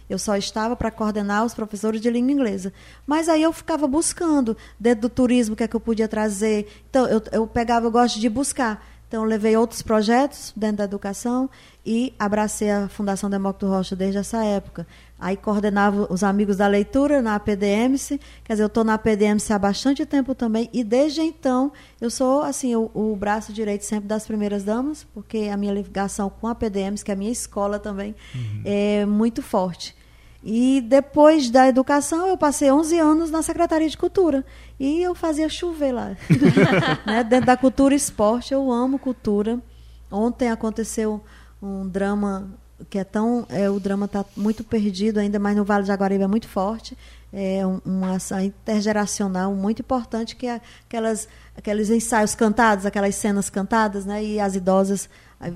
Eu só estava para coordenar os professores de língua inglesa. Mas aí eu ficava buscando, dentro do turismo, o que é que eu podia trazer. Então, eu, eu pegava, eu gosto de buscar. Então, levei outros projetos dentro da educação e abracei a Fundação Demócrito Rocha desde essa época. Aí coordenava os amigos da leitura na APDMC, quer dizer, eu estou na APDMC há bastante tempo também, e desde então eu sou assim o, o, braço direito sempre das primeiras damas, porque a minha ligação com a APDMC, que é a minha escola também, uhum. é muito forte. E depois da educação, eu passei 11 anos na Secretaria de Cultura. E eu fazia chover lá. né? Dentro da cultura esporte, eu amo cultura. Ontem aconteceu um drama que é tão é, o drama está muito perdido ainda mais no Vale de Jaguaribe é muito forte é um, uma ação intergeracional muito importante que é aquelas aqueles ensaios cantados aquelas cenas cantadas né e as idosas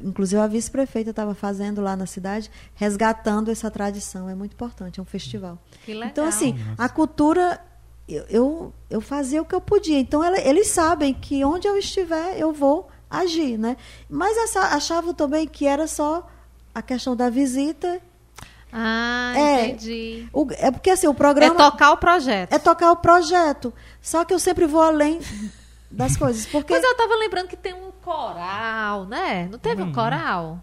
inclusive a vice-prefeita estava fazendo lá na cidade resgatando essa tradição é muito importante é um festival então assim a cultura eu, eu, eu fazia o que eu podia então ela, eles sabem que onde eu estiver eu vou agir né mas essa, achavam também que era só a questão da visita. Ah, é, entendi. O, é porque assim, o programa. É tocar o projeto. É tocar o projeto. Só que eu sempre vou além das coisas. Porque... Mas eu estava lembrando que tem um coral, né? Não teve hum. um coral?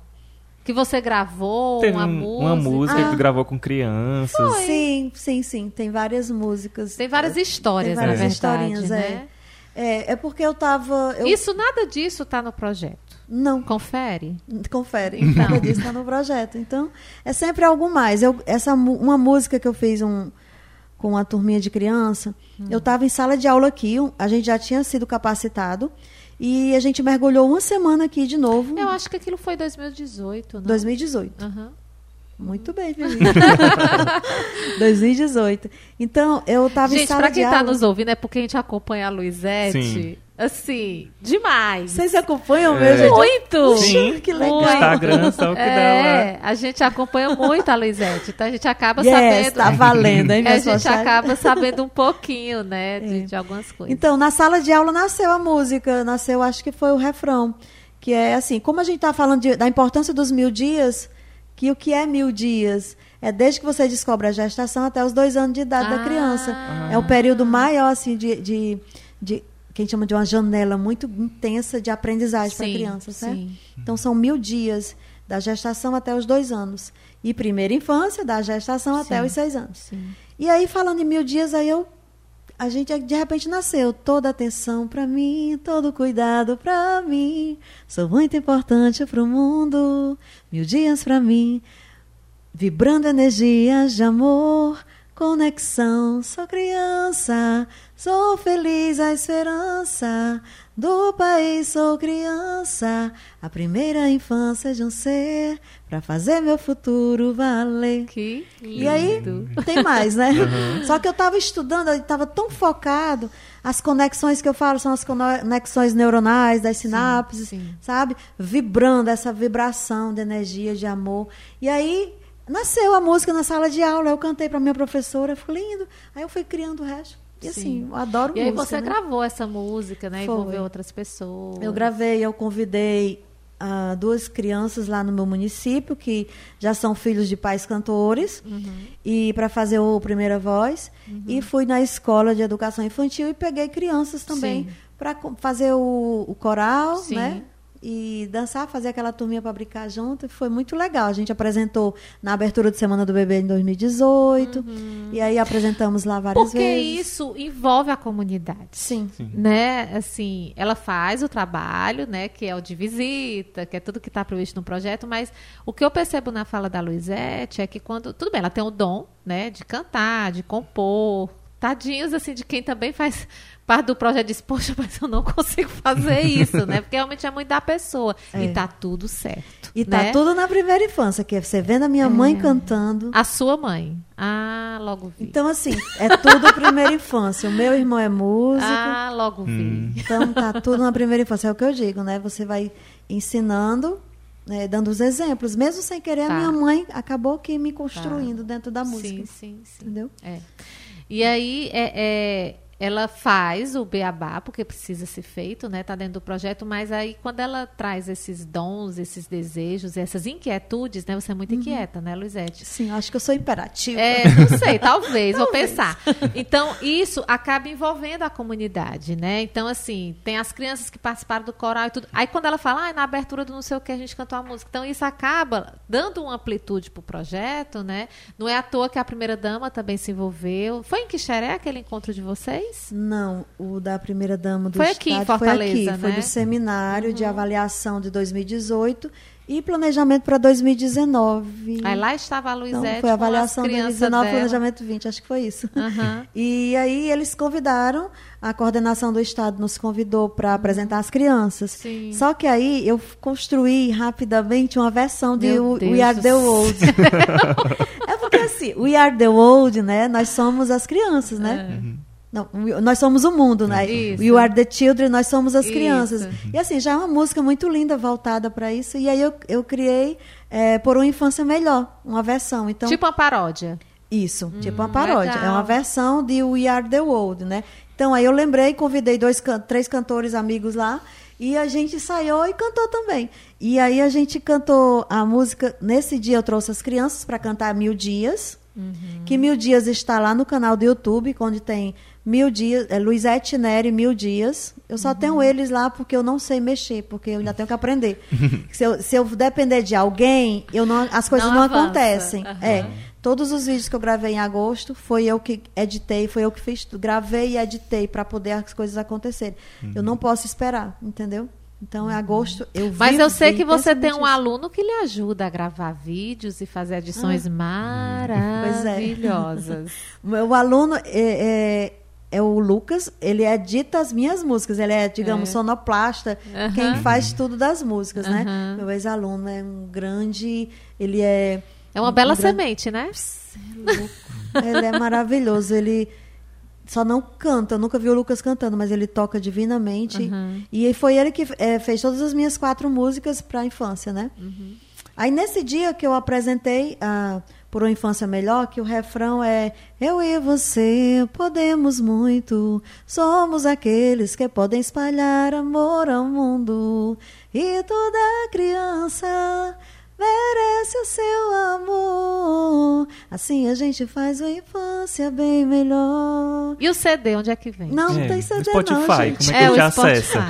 Que você gravou Teve uma um, música. Uma música ah. que tu gravou com crianças. Foi. Sim, sim, sim. Tem várias músicas. Tem várias histórias, Tem várias na verdade, historinhas, né? É. é. É porque eu tava. Eu... Isso, nada disso está no projeto. Não. Confere? Confere. Então. Nada disso está no projeto. Então, é sempre algo mais. Eu, essa, uma música que eu fiz um, com uma turminha de criança, hum. eu estava em sala de aula aqui, a gente já tinha sido capacitado. E a gente mergulhou uma semana aqui de novo. Eu acho que aquilo foi 2018, não? 2018. Uhum. Muito bem, Felipe. 2018. Então, eu estava em sala de quem tá aula. Gente, para quem está nos ouvindo, é porque a gente acompanha a Luizete. Sim Assim, demais. Vocês acompanham é. mesmo? Muito! Sim, que legal. O Instagram só que é, a gente acompanha muito a Luizete, então a gente acaba yes, sabendo. Tá valendo, hein, A gente acaba sabendo um pouquinho, né, de, é. de, algumas coisas. Então, na sala de aula nasceu a música, nasceu, acho que foi o refrão, que é assim, como a gente está falando de, da importância dos mil dias, que o que é mil dias? É desde que você descobre a gestação até os dois anos de idade ah. da criança. É o período maior, assim, de, de, de que a gente chama de uma janela muito intensa de aprendizagem para crianças, né? Sim. Então são mil dias da gestação até os dois anos e primeira infância da gestação sim. até os seis anos. Sim. E aí falando em mil dias, aí eu a gente de repente nasceu toda atenção para mim, todo cuidado para mim. Sou muito importante para o mundo. Mil dias para mim, vibrando energias de amor conexão. Sou criança, sou feliz a esperança do país. Sou criança, a primeira infância de um ser para fazer meu futuro valer. Que lindo. E aí tem mais, né? Uhum. Só que eu estava estudando, eu estava tão focado. As conexões que eu falo são as conexões neuronais das sinapses, sim, sim. sabe? Vibrando essa vibração de energia, de amor. E aí Nasceu a música na sala de aula, eu cantei para minha professora, ficou lindo. Aí eu fui criando o resto. E assim, Sim. eu adoro e música. E aí você né? gravou essa música, né? Foi. Envolveu outras pessoas. Eu gravei, eu convidei uh, duas crianças lá no meu município, que já são filhos de pais cantores, uhum. e para fazer o Primeira Voz. Uhum. E fui na escola de educação infantil e peguei crianças também para fazer o, o coral, Sim. né? E dançar, fazer aquela turminha para brincar junto. Foi muito legal. A gente apresentou na abertura de Semana do Bebê em 2018. Uhum. E aí apresentamos lá várias Porque vezes. Porque isso envolve a comunidade. Sim. Sim. Né? Assim, ela faz o trabalho, né? Que é o de visita, que é tudo que está previsto no projeto. Mas o que eu percebo na fala da Luizete é que quando... Tudo bem, ela tem o dom, né? De cantar, de compor. Tadinhos, assim, de quem também faz parte do projeto disse, poxa, mas eu não consigo fazer isso, né? Porque realmente é muito da pessoa. É. E tá tudo certo. E tá né? tudo na primeira infância, que é você vendo a minha é. mãe cantando. A sua mãe. Ah, logo vi. Então, assim, é tudo primeira infância. O meu irmão é músico. Ah, logo vi. Hum. Então tá tudo na primeira infância. É o que eu digo, né? Você vai ensinando. Né, dando os exemplos, mesmo sem querer, tá. a minha mãe acabou que me construindo tá. dentro da música. Sim, sim, sim. Entendeu? É. E aí, é, é ela faz o beabá, porque precisa ser feito, né? Está dentro do projeto, mas aí quando ela traz esses dons, esses desejos, essas inquietudes, né? Você é muito uhum. inquieta, né, Luizete? Sim, acho que eu sou imperativa. É, não sei, talvez, vou pensar. Então, isso acaba envolvendo a comunidade, né? Então, assim, tem as crianças que participaram do coral e tudo. Aí quando ela fala, ah, na abertura do não sei o que a gente cantou a música. Então, isso acaba dando uma amplitude pro projeto, né? Não é à toa que a primeira dama também se envolveu. Foi em Quixeré aquele encontro de vocês? Não, o da primeira dama do foi Estado aqui em Fortaleza, foi aqui, né? foi do seminário uhum. de avaliação de 2018 e planejamento para 2019. Aí lá estava a Luizete então, foi a avaliação 2019, planejamento 20, acho que foi isso. Uhum. E aí eles convidaram, a coordenação do estado nos convidou para uhum. apresentar as crianças. Sim. Só que aí eu construí rapidamente uma versão de We Are the World. é porque assim, We Are the World, né? Nós somos as crianças, né? É. Uhum. Não, nós somos o mundo, né? Isso. You are the children, nós somos as crianças. Isso. E assim, já é uma música muito linda voltada para isso. E aí eu, eu criei é, Por uma Infância Melhor, uma versão. Então, tipo uma paródia. Isso, hum, tipo uma paródia. Legal. É uma versão de We Are the World, né? Então aí eu lembrei, convidei dois, três cantores amigos lá. E a gente ensaiou e cantou também. E aí a gente cantou a música. Nesse dia eu trouxe as crianças para cantar Mil Dias. Uhum. Que Mil Dias está lá no canal do YouTube, onde tem Mil Dias, é, Luizete Neri, Mil Dias. Eu só uhum. tenho eles lá porque eu não sei mexer, porque eu ainda tenho que aprender. se, eu, se eu depender de alguém, eu não, as coisas não, não acontecem. Uhum. É. Todos os vídeos que eu gravei em agosto foi eu que editei, foi eu que fiz tudo. Gravei e editei para poder as coisas acontecerem. Uhum. Eu não posso esperar, entendeu? Então, em agosto, eu Mas eu sei que você tem um isso. aluno que lhe ajuda a gravar vídeos e fazer edições ah. maravilhosas. É. o aluno, é, é, é o Lucas, ele edita as minhas músicas, ele é, digamos, é. sonoplasta, uhum. quem faz tudo das músicas, uhum. né? Meu ex-aluno é um grande, ele é... É uma um, bela um semente, né? É ele é maravilhoso, ele só não canta, eu nunca vi o Lucas cantando, mas ele toca divinamente. Uhum. E foi ele que é, fez todas as minhas quatro músicas para a infância, né? Uhum. Aí nesse dia que eu apresentei a por uma infância melhor, que o refrão é Eu e você podemos muito, somos aqueles que podem espalhar amor ao mundo. E toda criança merece o seu amor. Assim a gente faz uma infância bem melhor. E o CD, onde é que vem? Não, não é, tem CD Spotify, não, gente. como é que é, a gente acessa?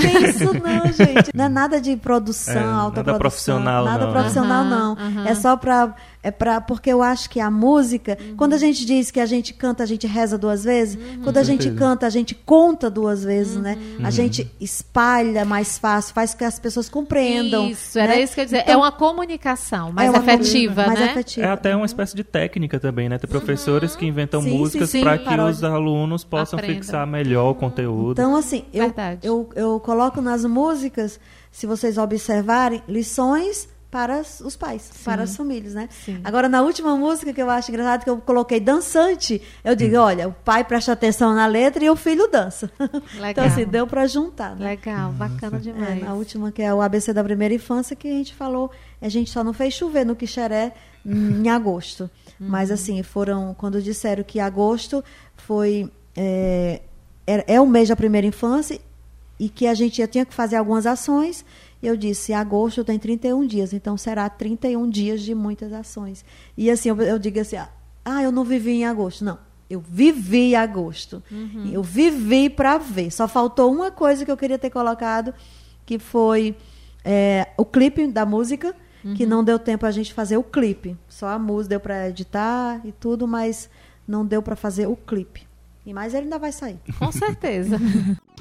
tem isso não, gente. Não é nada de produção, é, alta nada produção. Profissional, nada não. profissional, não. É só para é para porque eu acho que a música, uhum. quando a gente diz que a gente canta, a gente reza duas vezes, uhum. quando a gente canta, a gente conta duas vezes, né? uhum. né? A gente espalha mais fácil, faz com que as pessoas compreendam. Isso, né? era isso que eu ia dizer. Então, é uma comunicação mais é uma afetiva, mais né? Afetiva. É até uma espécie de técnica também, né? Tem professores que inventam sim, músicas para que os alunos possam Aprenda. fixar melhor o conteúdo. Então, assim, eu, eu, eu coloco nas músicas, se vocês observarem, lições para os pais, Sim. para as famílias, né? Sim. Agora, na última música que eu acho engraçado, que eu coloquei dançante, eu digo, hum. olha, o pai presta atenção na letra e o filho dança. Legal. então, assim, deu para juntar. Né? Legal, bacana demais. É, a última, que é o ABC da primeira infância, que a gente falou, a gente só não fez chover no Quixeré em agosto. Uhum. Mas, assim, foram, quando disseram que agosto foi... É, é, é o mês da primeira infância e que a gente já tinha que fazer algumas ações eu disse, agosto tem 31 dias, então será 31 dias de muitas ações. E assim, eu, eu digo assim, ah, eu não vivi em agosto. Não, eu vivi em agosto. Uhum. Eu vivi para ver. Só faltou uma coisa que eu queria ter colocado, que foi é, o clipe da música, uhum. que não deu tempo a gente fazer o clipe. Só a música deu para editar e tudo, mas não deu para fazer o clipe. E mais ele ainda vai sair. Com certeza.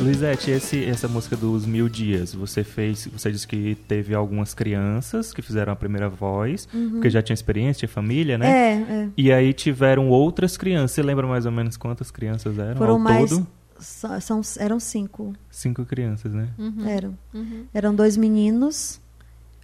Luizete, esse, essa música dos Mil Dias, você fez, você disse que teve algumas crianças que fizeram a primeira voz, uhum. porque já tinha experiência, tinha família, né? É, é. E aí tiveram outras crianças. Você lembra mais ou menos quantas crianças eram Foram ao mais, todo? São, eram cinco. Cinco crianças, né? Uhum. Eram. Uhum. Eram dois meninos.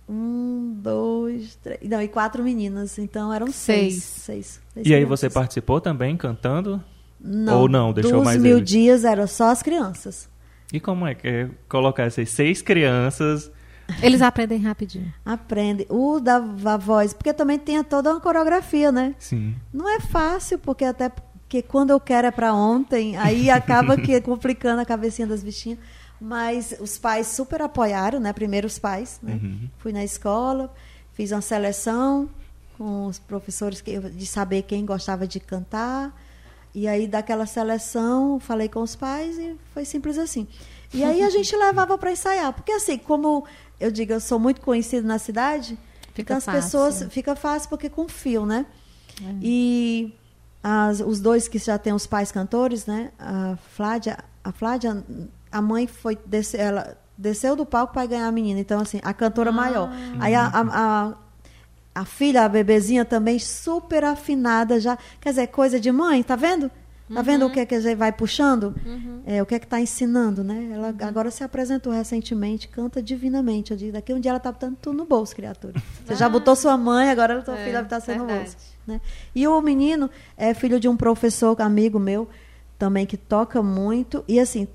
Um, dois, três. Não, e quatro meninas. Então eram seis. Seis. seis, seis e aí você participou também cantando? Não. Ou não, deixou Dos mais mil eles? dias eram só as crianças. E como é que é colocar essas seis crianças? Eles aprendem rapidinho. Aprendem. O da voz, porque também tem toda uma coreografia, né? Sim. Não é fácil, porque até porque quando eu quero é para ontem, aí acaba que é complicando a cabecinha das bichinhas. Mas os pais super apoiaram, né? Primeiro os pais. Né? Uhum. Fui na escola, fiz uma seleção com os professores que, de saber quem gostava de cantar e aí, daquela seleção, falei com os pais e foi simples assim. E aí a gente levava para ensaiar. Porque assim, como eu digo, eu sou muito conhecida na cidade, fica então as fácil. pessoas fica fácil porque confiam, né? É. E as, os dois que já têm os pais cantores, né? A Flávia, a Flávia, a mãe foi descer, ela desceu do palco para ganhar a menina. Então, assim, a cantora ah. maior. Aí a, a, a, a, filha, a bebezinha também super afinada já. Quer dizer, coisa de mãe, tá vendo? Tá uhum. vendo o que é que vai puxando? Uhum. É, o que é que está ensinando, né? Ela uhum. agora se apresentou recentemente, canta divinamente. Eu digo, daqui um dia ela está botando tudo no bolso, criatura. Você ah. já botou sua mãe, agora a sua é, filha está sendo no bolso. Né? E o menino é filho de um professor, amigo meu, também que toca muito. E assim,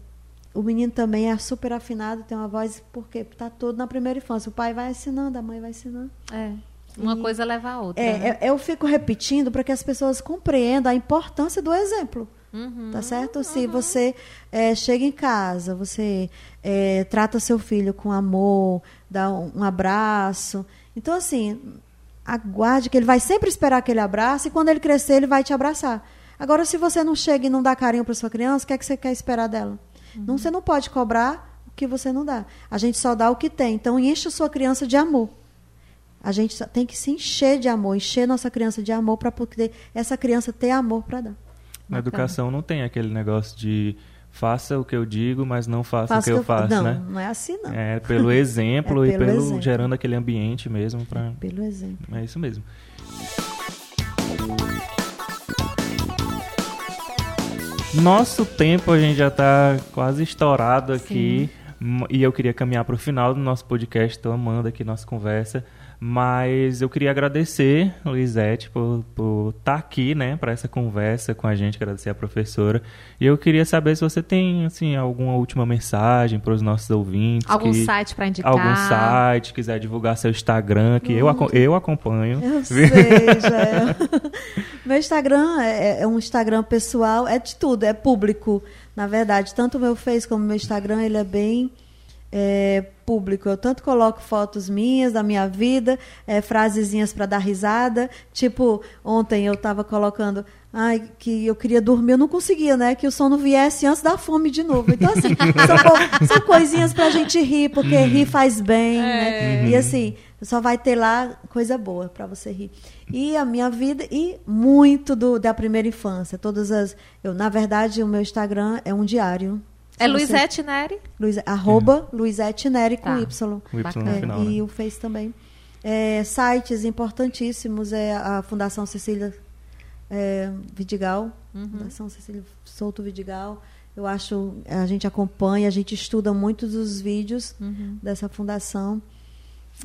o menino também é super afinado, tem uma voz, porque está todo na primeira infância. O pai vai ensinando, a mãe vai ensinando. É. Uma e, coisa leva a outra. É, né? eu fico repetindo para que as pessoas compreendam a importância do exemplo. Uhum, tá certo? Uhum. Se você é, chega em casa, você é, trata seu filho com amor, dá um, um, abraço. Então, assim, aguarde que ele vai sempre esperar aquele abraço e quando ele crescer, ele vai te abraçar. Agora, se você não chega e não dá carinho para sua criança, o que é que você quer esperar dela? Uhum. Não, você não pode cobrar o que você não dá. A gente só dá o que tem. Então, enche a sua criança de amor. A gente tem que se encher de amor, encher nossa criança de amor para poder essa criança ter amor para dar. Na educação não tem aquele negócio de faça o que eu digo, mas não faça, faça o que, eu, faço, não, né? Não, é assim não. É pelo exemplo é pelo e pelo exemplo. gerando aquele ambiente mesmo para é pelo exemplo. É isso mesmo. Nosso tempo a gente já está quase estourado aqui Sim. e eu queria caminhar para o final do nosso podcast. Estou amando aqui nossa conversa. Mas eu queria agradecer, Luizete, por estar tá aqui, né, para essa conversa com a gente, agradecer a professora. E eu queria saber se você tem, assim, alguma última mensagem para os nossos ouvintes. Algum que, site para indicar? Algum site, quiser divulgar seu Instagram, que eu, eu acompanho. Eu sei, já Meu Instagram é, é um Instagram pessoal, é de tudo, é público. Na verdade, tanto o meu Face como o meu Instagram, ele é bem é, público. Eu tanto coloco fotos minhas, da minha vida, é, frasezinhas para dar risada. Tipo, ontem eu estava colocando ai, que eu queria dormir, eu não conseguia, né? Que o sono viesse antes da fome de novo. Então, assim, são, são coisinhas pra gente rir, porque uhum. rir faz bem, é. né? Uhum. E assim, só vai ter lá coisa boa para você rir. E a minha vida, e muito do, da primeira infância. Todas as. Eu, na verdade, o meu Instagram é um diário é Luizete Neri? Luiz, arroba uhum. Luizete Neri com tá. Y. Y é, final, e né? o Face também. É, sites importantíssimos é a Fundação Cecília é, Vidigal, uhum. Fundação Cecília Souto Vidigal. Eu acho, a gente acompanha, a gente estuda muitos dos vídeos uhum. dessa fundação.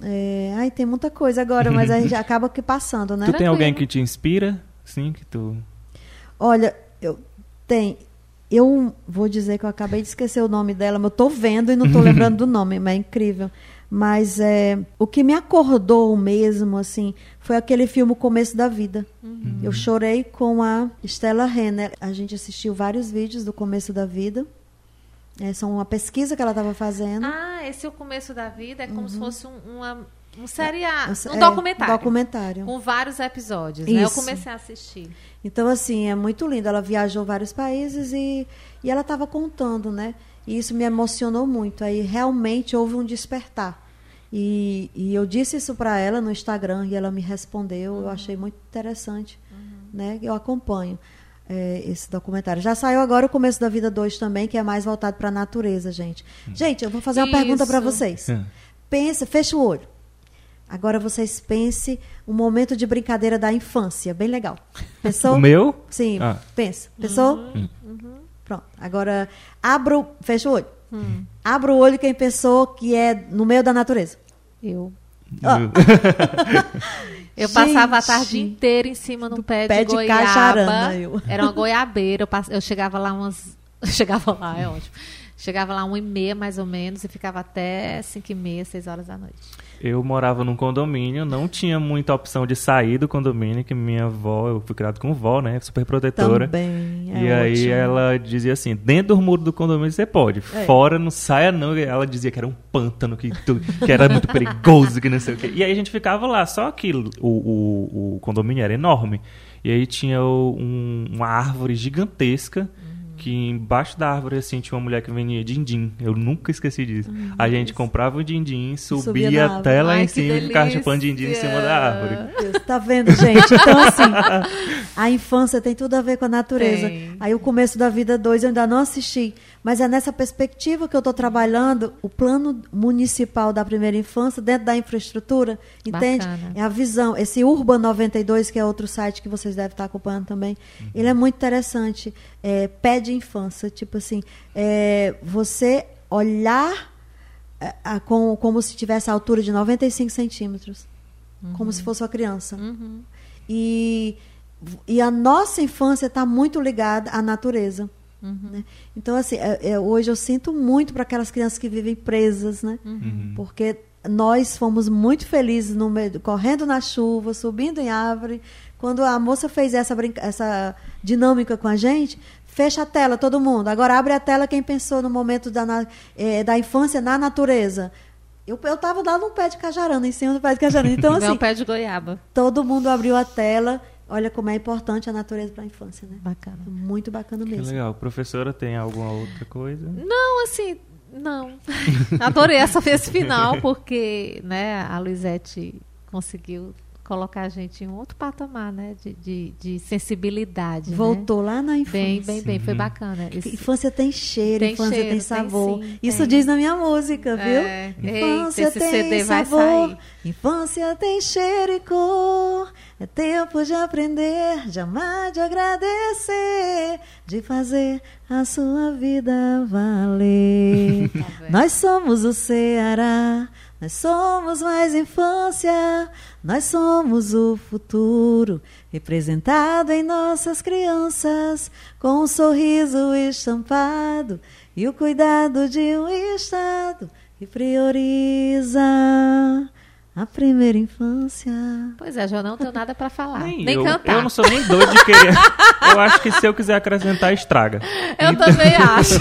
É, ai, tem muita coisa agora, mas a gente acaba que passando, né? Tu tem alguém que te inspira? Sim, que tu. Olha, eu tenho. Eu vou dizer que eu acabei de esquecer o nome dela, mas eu estou vendo e não estou lembrando do nome, mas é incrível. Mas é, o que me acordou mesmo, assim, foi aquele filme O Começo da Vida. Uhum. Eu chorei com a Stella Renner. A gente assistiu vários vídeos do Começo da Vida. É, são uma pesquisa que ela estava fazendo. Ah, esse é o Começo da Vida é como uhum. se fosse um, uma um seriado, é, um documentário. documentário. Com vários episódios, né? Eu comecei a assistir. Então, assim, é muito lindo. Ela viajou vários países e, e ela estava contando, né? E isso me emocionou muito. Aí, realmente, houve um despertar. E, e eu disse isso para ela no Instagram e ela me respondeu. Uhum. Eu achei muito interessante, uhum. né? Eu acompanho. É, esse documentário. Já saiu agora o Começo da Vida 2 também, que é mais voltado para a natureza, gente. Hum. Gente, eu vou fazer uma Isso. pergunta para vocês. É. Pensa, fecha o olho. Agora vocês pensem um momento de brincadeira da infância, bem legal. Pensou? O meu? Sim, ah. pensa. Pensou? Uhum. Uhum. Pronto. Agora, abra o... Fecha o olho. Hum. Abra o olho quem pensou que é no meio da natureza. Eu. Oh. eu passava a tarde inteira em cima do pé, pé de, de goiaba. Cajarana, eu. Era uma goiabeira. Eu, pass... eu chegava lá umas... Eu chegava lá, é ótimo. Chegava lá uma e meia, mais ou menos, e ficava até cinco e meia, seis horas da noite. Eu morava num condomínio, não tinha muita opção de sair do condomínio, que minha avó, eu fui criado com vó, né? Super protetora. Também, é E aí ótimo. ela dizia assim, dentro do muro do condomínio você pode, é. fora não saia não. Ela dizia que era um pântano, que, que era muito perigoso, que não sei o quê. E aí a gente ficava lá, só que o, o, o condomínio era enorme. E aí tinha um, uma árvore gigantesca que embaixo da árvore assim tinha uma mulher que vendia din-din. Eu nunca esqueci disso. Hum, a gente comprava o din-din, subia, subia até lá Ai, em cima e ficava chupando din-din em cima da árvore. Deus, tá vendo, gente? Então, assim, a infância tem tudo a ver com a natureza. Tem. Aí o começo da vida 2 eu ainda não assisti, Mas é nessa perspectiva que eu estou trabalhando o plano municipal da primeira infância dentro da infraestrutura, entende? Bacana. É a visão. Esse Urban 92, que é outro site que vocês devem estar acompanhando também, uhum. ele é muito interessante. É, pé de infância, tipo assim, é, você olhar é, a, com, como se tivesse a altura de 95 centímetros, uhum. como se fosse uma criança. Uhum. E e a nossa infância está muito ligada à natureza. Uhum. Né? Então, assim, é, é, hoje eu sinto muito para aquelas crianças que vivem presas, né? Uhum. uhum. Porque nós fomos muito felizes no meio, correndo na chuva, subindo em árvore. Quando a moça fez essa, essa dinâmica com a gente, fecha a tela, todo mundo. Agora abre a tela quem pensou no momento da, é, da infância na natureza. Eu, eu tava lá no pé de cajarana, em cima do pé de cajarana. Então, assim. Não, pé de goiaba. Todo mundo abriu a tela Olha como é importante a natureza para a infância, né? Bacana. Muito bacana mesmo. Que legal. Professora, tem alguma outra coisa? Não, assim, não. Adorei essa vez final, porque né, a Luizete conseguiu colocar a gente em um outro patamar, né? De, de, de sensibilidade. Né? Voltou né? lá na infância. Bem, bem, bem. Foi bacana. Isso. Infância tem cheiro, tem infância cheiro, tem sabor. Tem sim, Isso tem. diz na minha música, viu? É. Infância Eita, tem CD sabor. Infância tem cheiro e cor. É tempo de aprender, jamais de agradecer, de fazer a sua vida valer. Tá Nós somos o Ceará. Nós somos mais infância, nós somos o futuro, representado em nossas crianças, com um sorriso estampado e o cuidado de um Estado que prioriza a primeira infância. Pois é, já não tenho nada para falar. Nem, nem eu, cantar. Eu não sou nem doido de querer. eu acho que se eu quiser acrescentar, estraga. Eu então... também acho.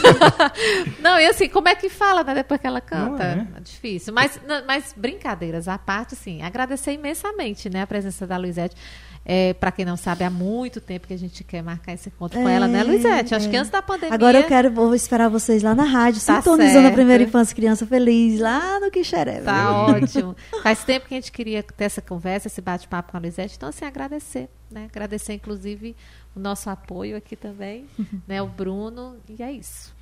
não, e assim, como é que fala, né, depois que ela canta? É. é. difícil. Mas, mas brincadeiras à parte, assim, agradecer imensamente, né, a presença da Luizete. É, para quem não sabe, há muito tempo que a gente quer marcar esse encontro é, com ela, né, Luizete? Acho é. que antes da pandemia. Agora eu quero, vou esperar vocês lá na rádio, tá sintonizando certo. a primeira infância criança feliz, lá no Quixeré. Tá ótimo. Faz tempo que a gente queria ter essa conversa, esse bate-papo com a Luizete. Então, assim, agradecer, né? Agradecer, inclusive, o nosso apoio aqui também, né? O Bruno, e é isso.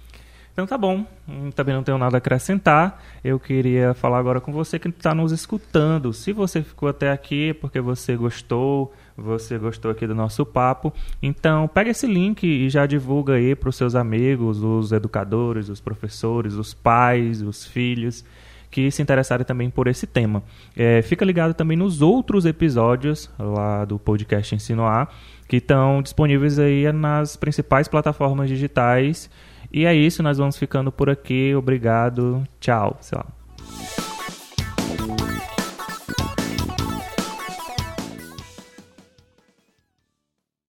Então tá bom, hum, também não tenho nada a acrescentar. Eu queria falar agora com você que está nos escutando. Se você ficou até aqui é porque você gostou, você gostou aqui do nosso papo, então pega esse link e já divulga aí para os seus amigos, os educadores, os professores, os pais, os filhos que se interessarem também por esse tema. É, fica ligado também nos outros episódios lá do podcast Ensino A, que estão disponíveis aí nas principais plataformas digitais e é isso, nós vamos ficando por aqui. Obrigado. Tchau. Sei lá.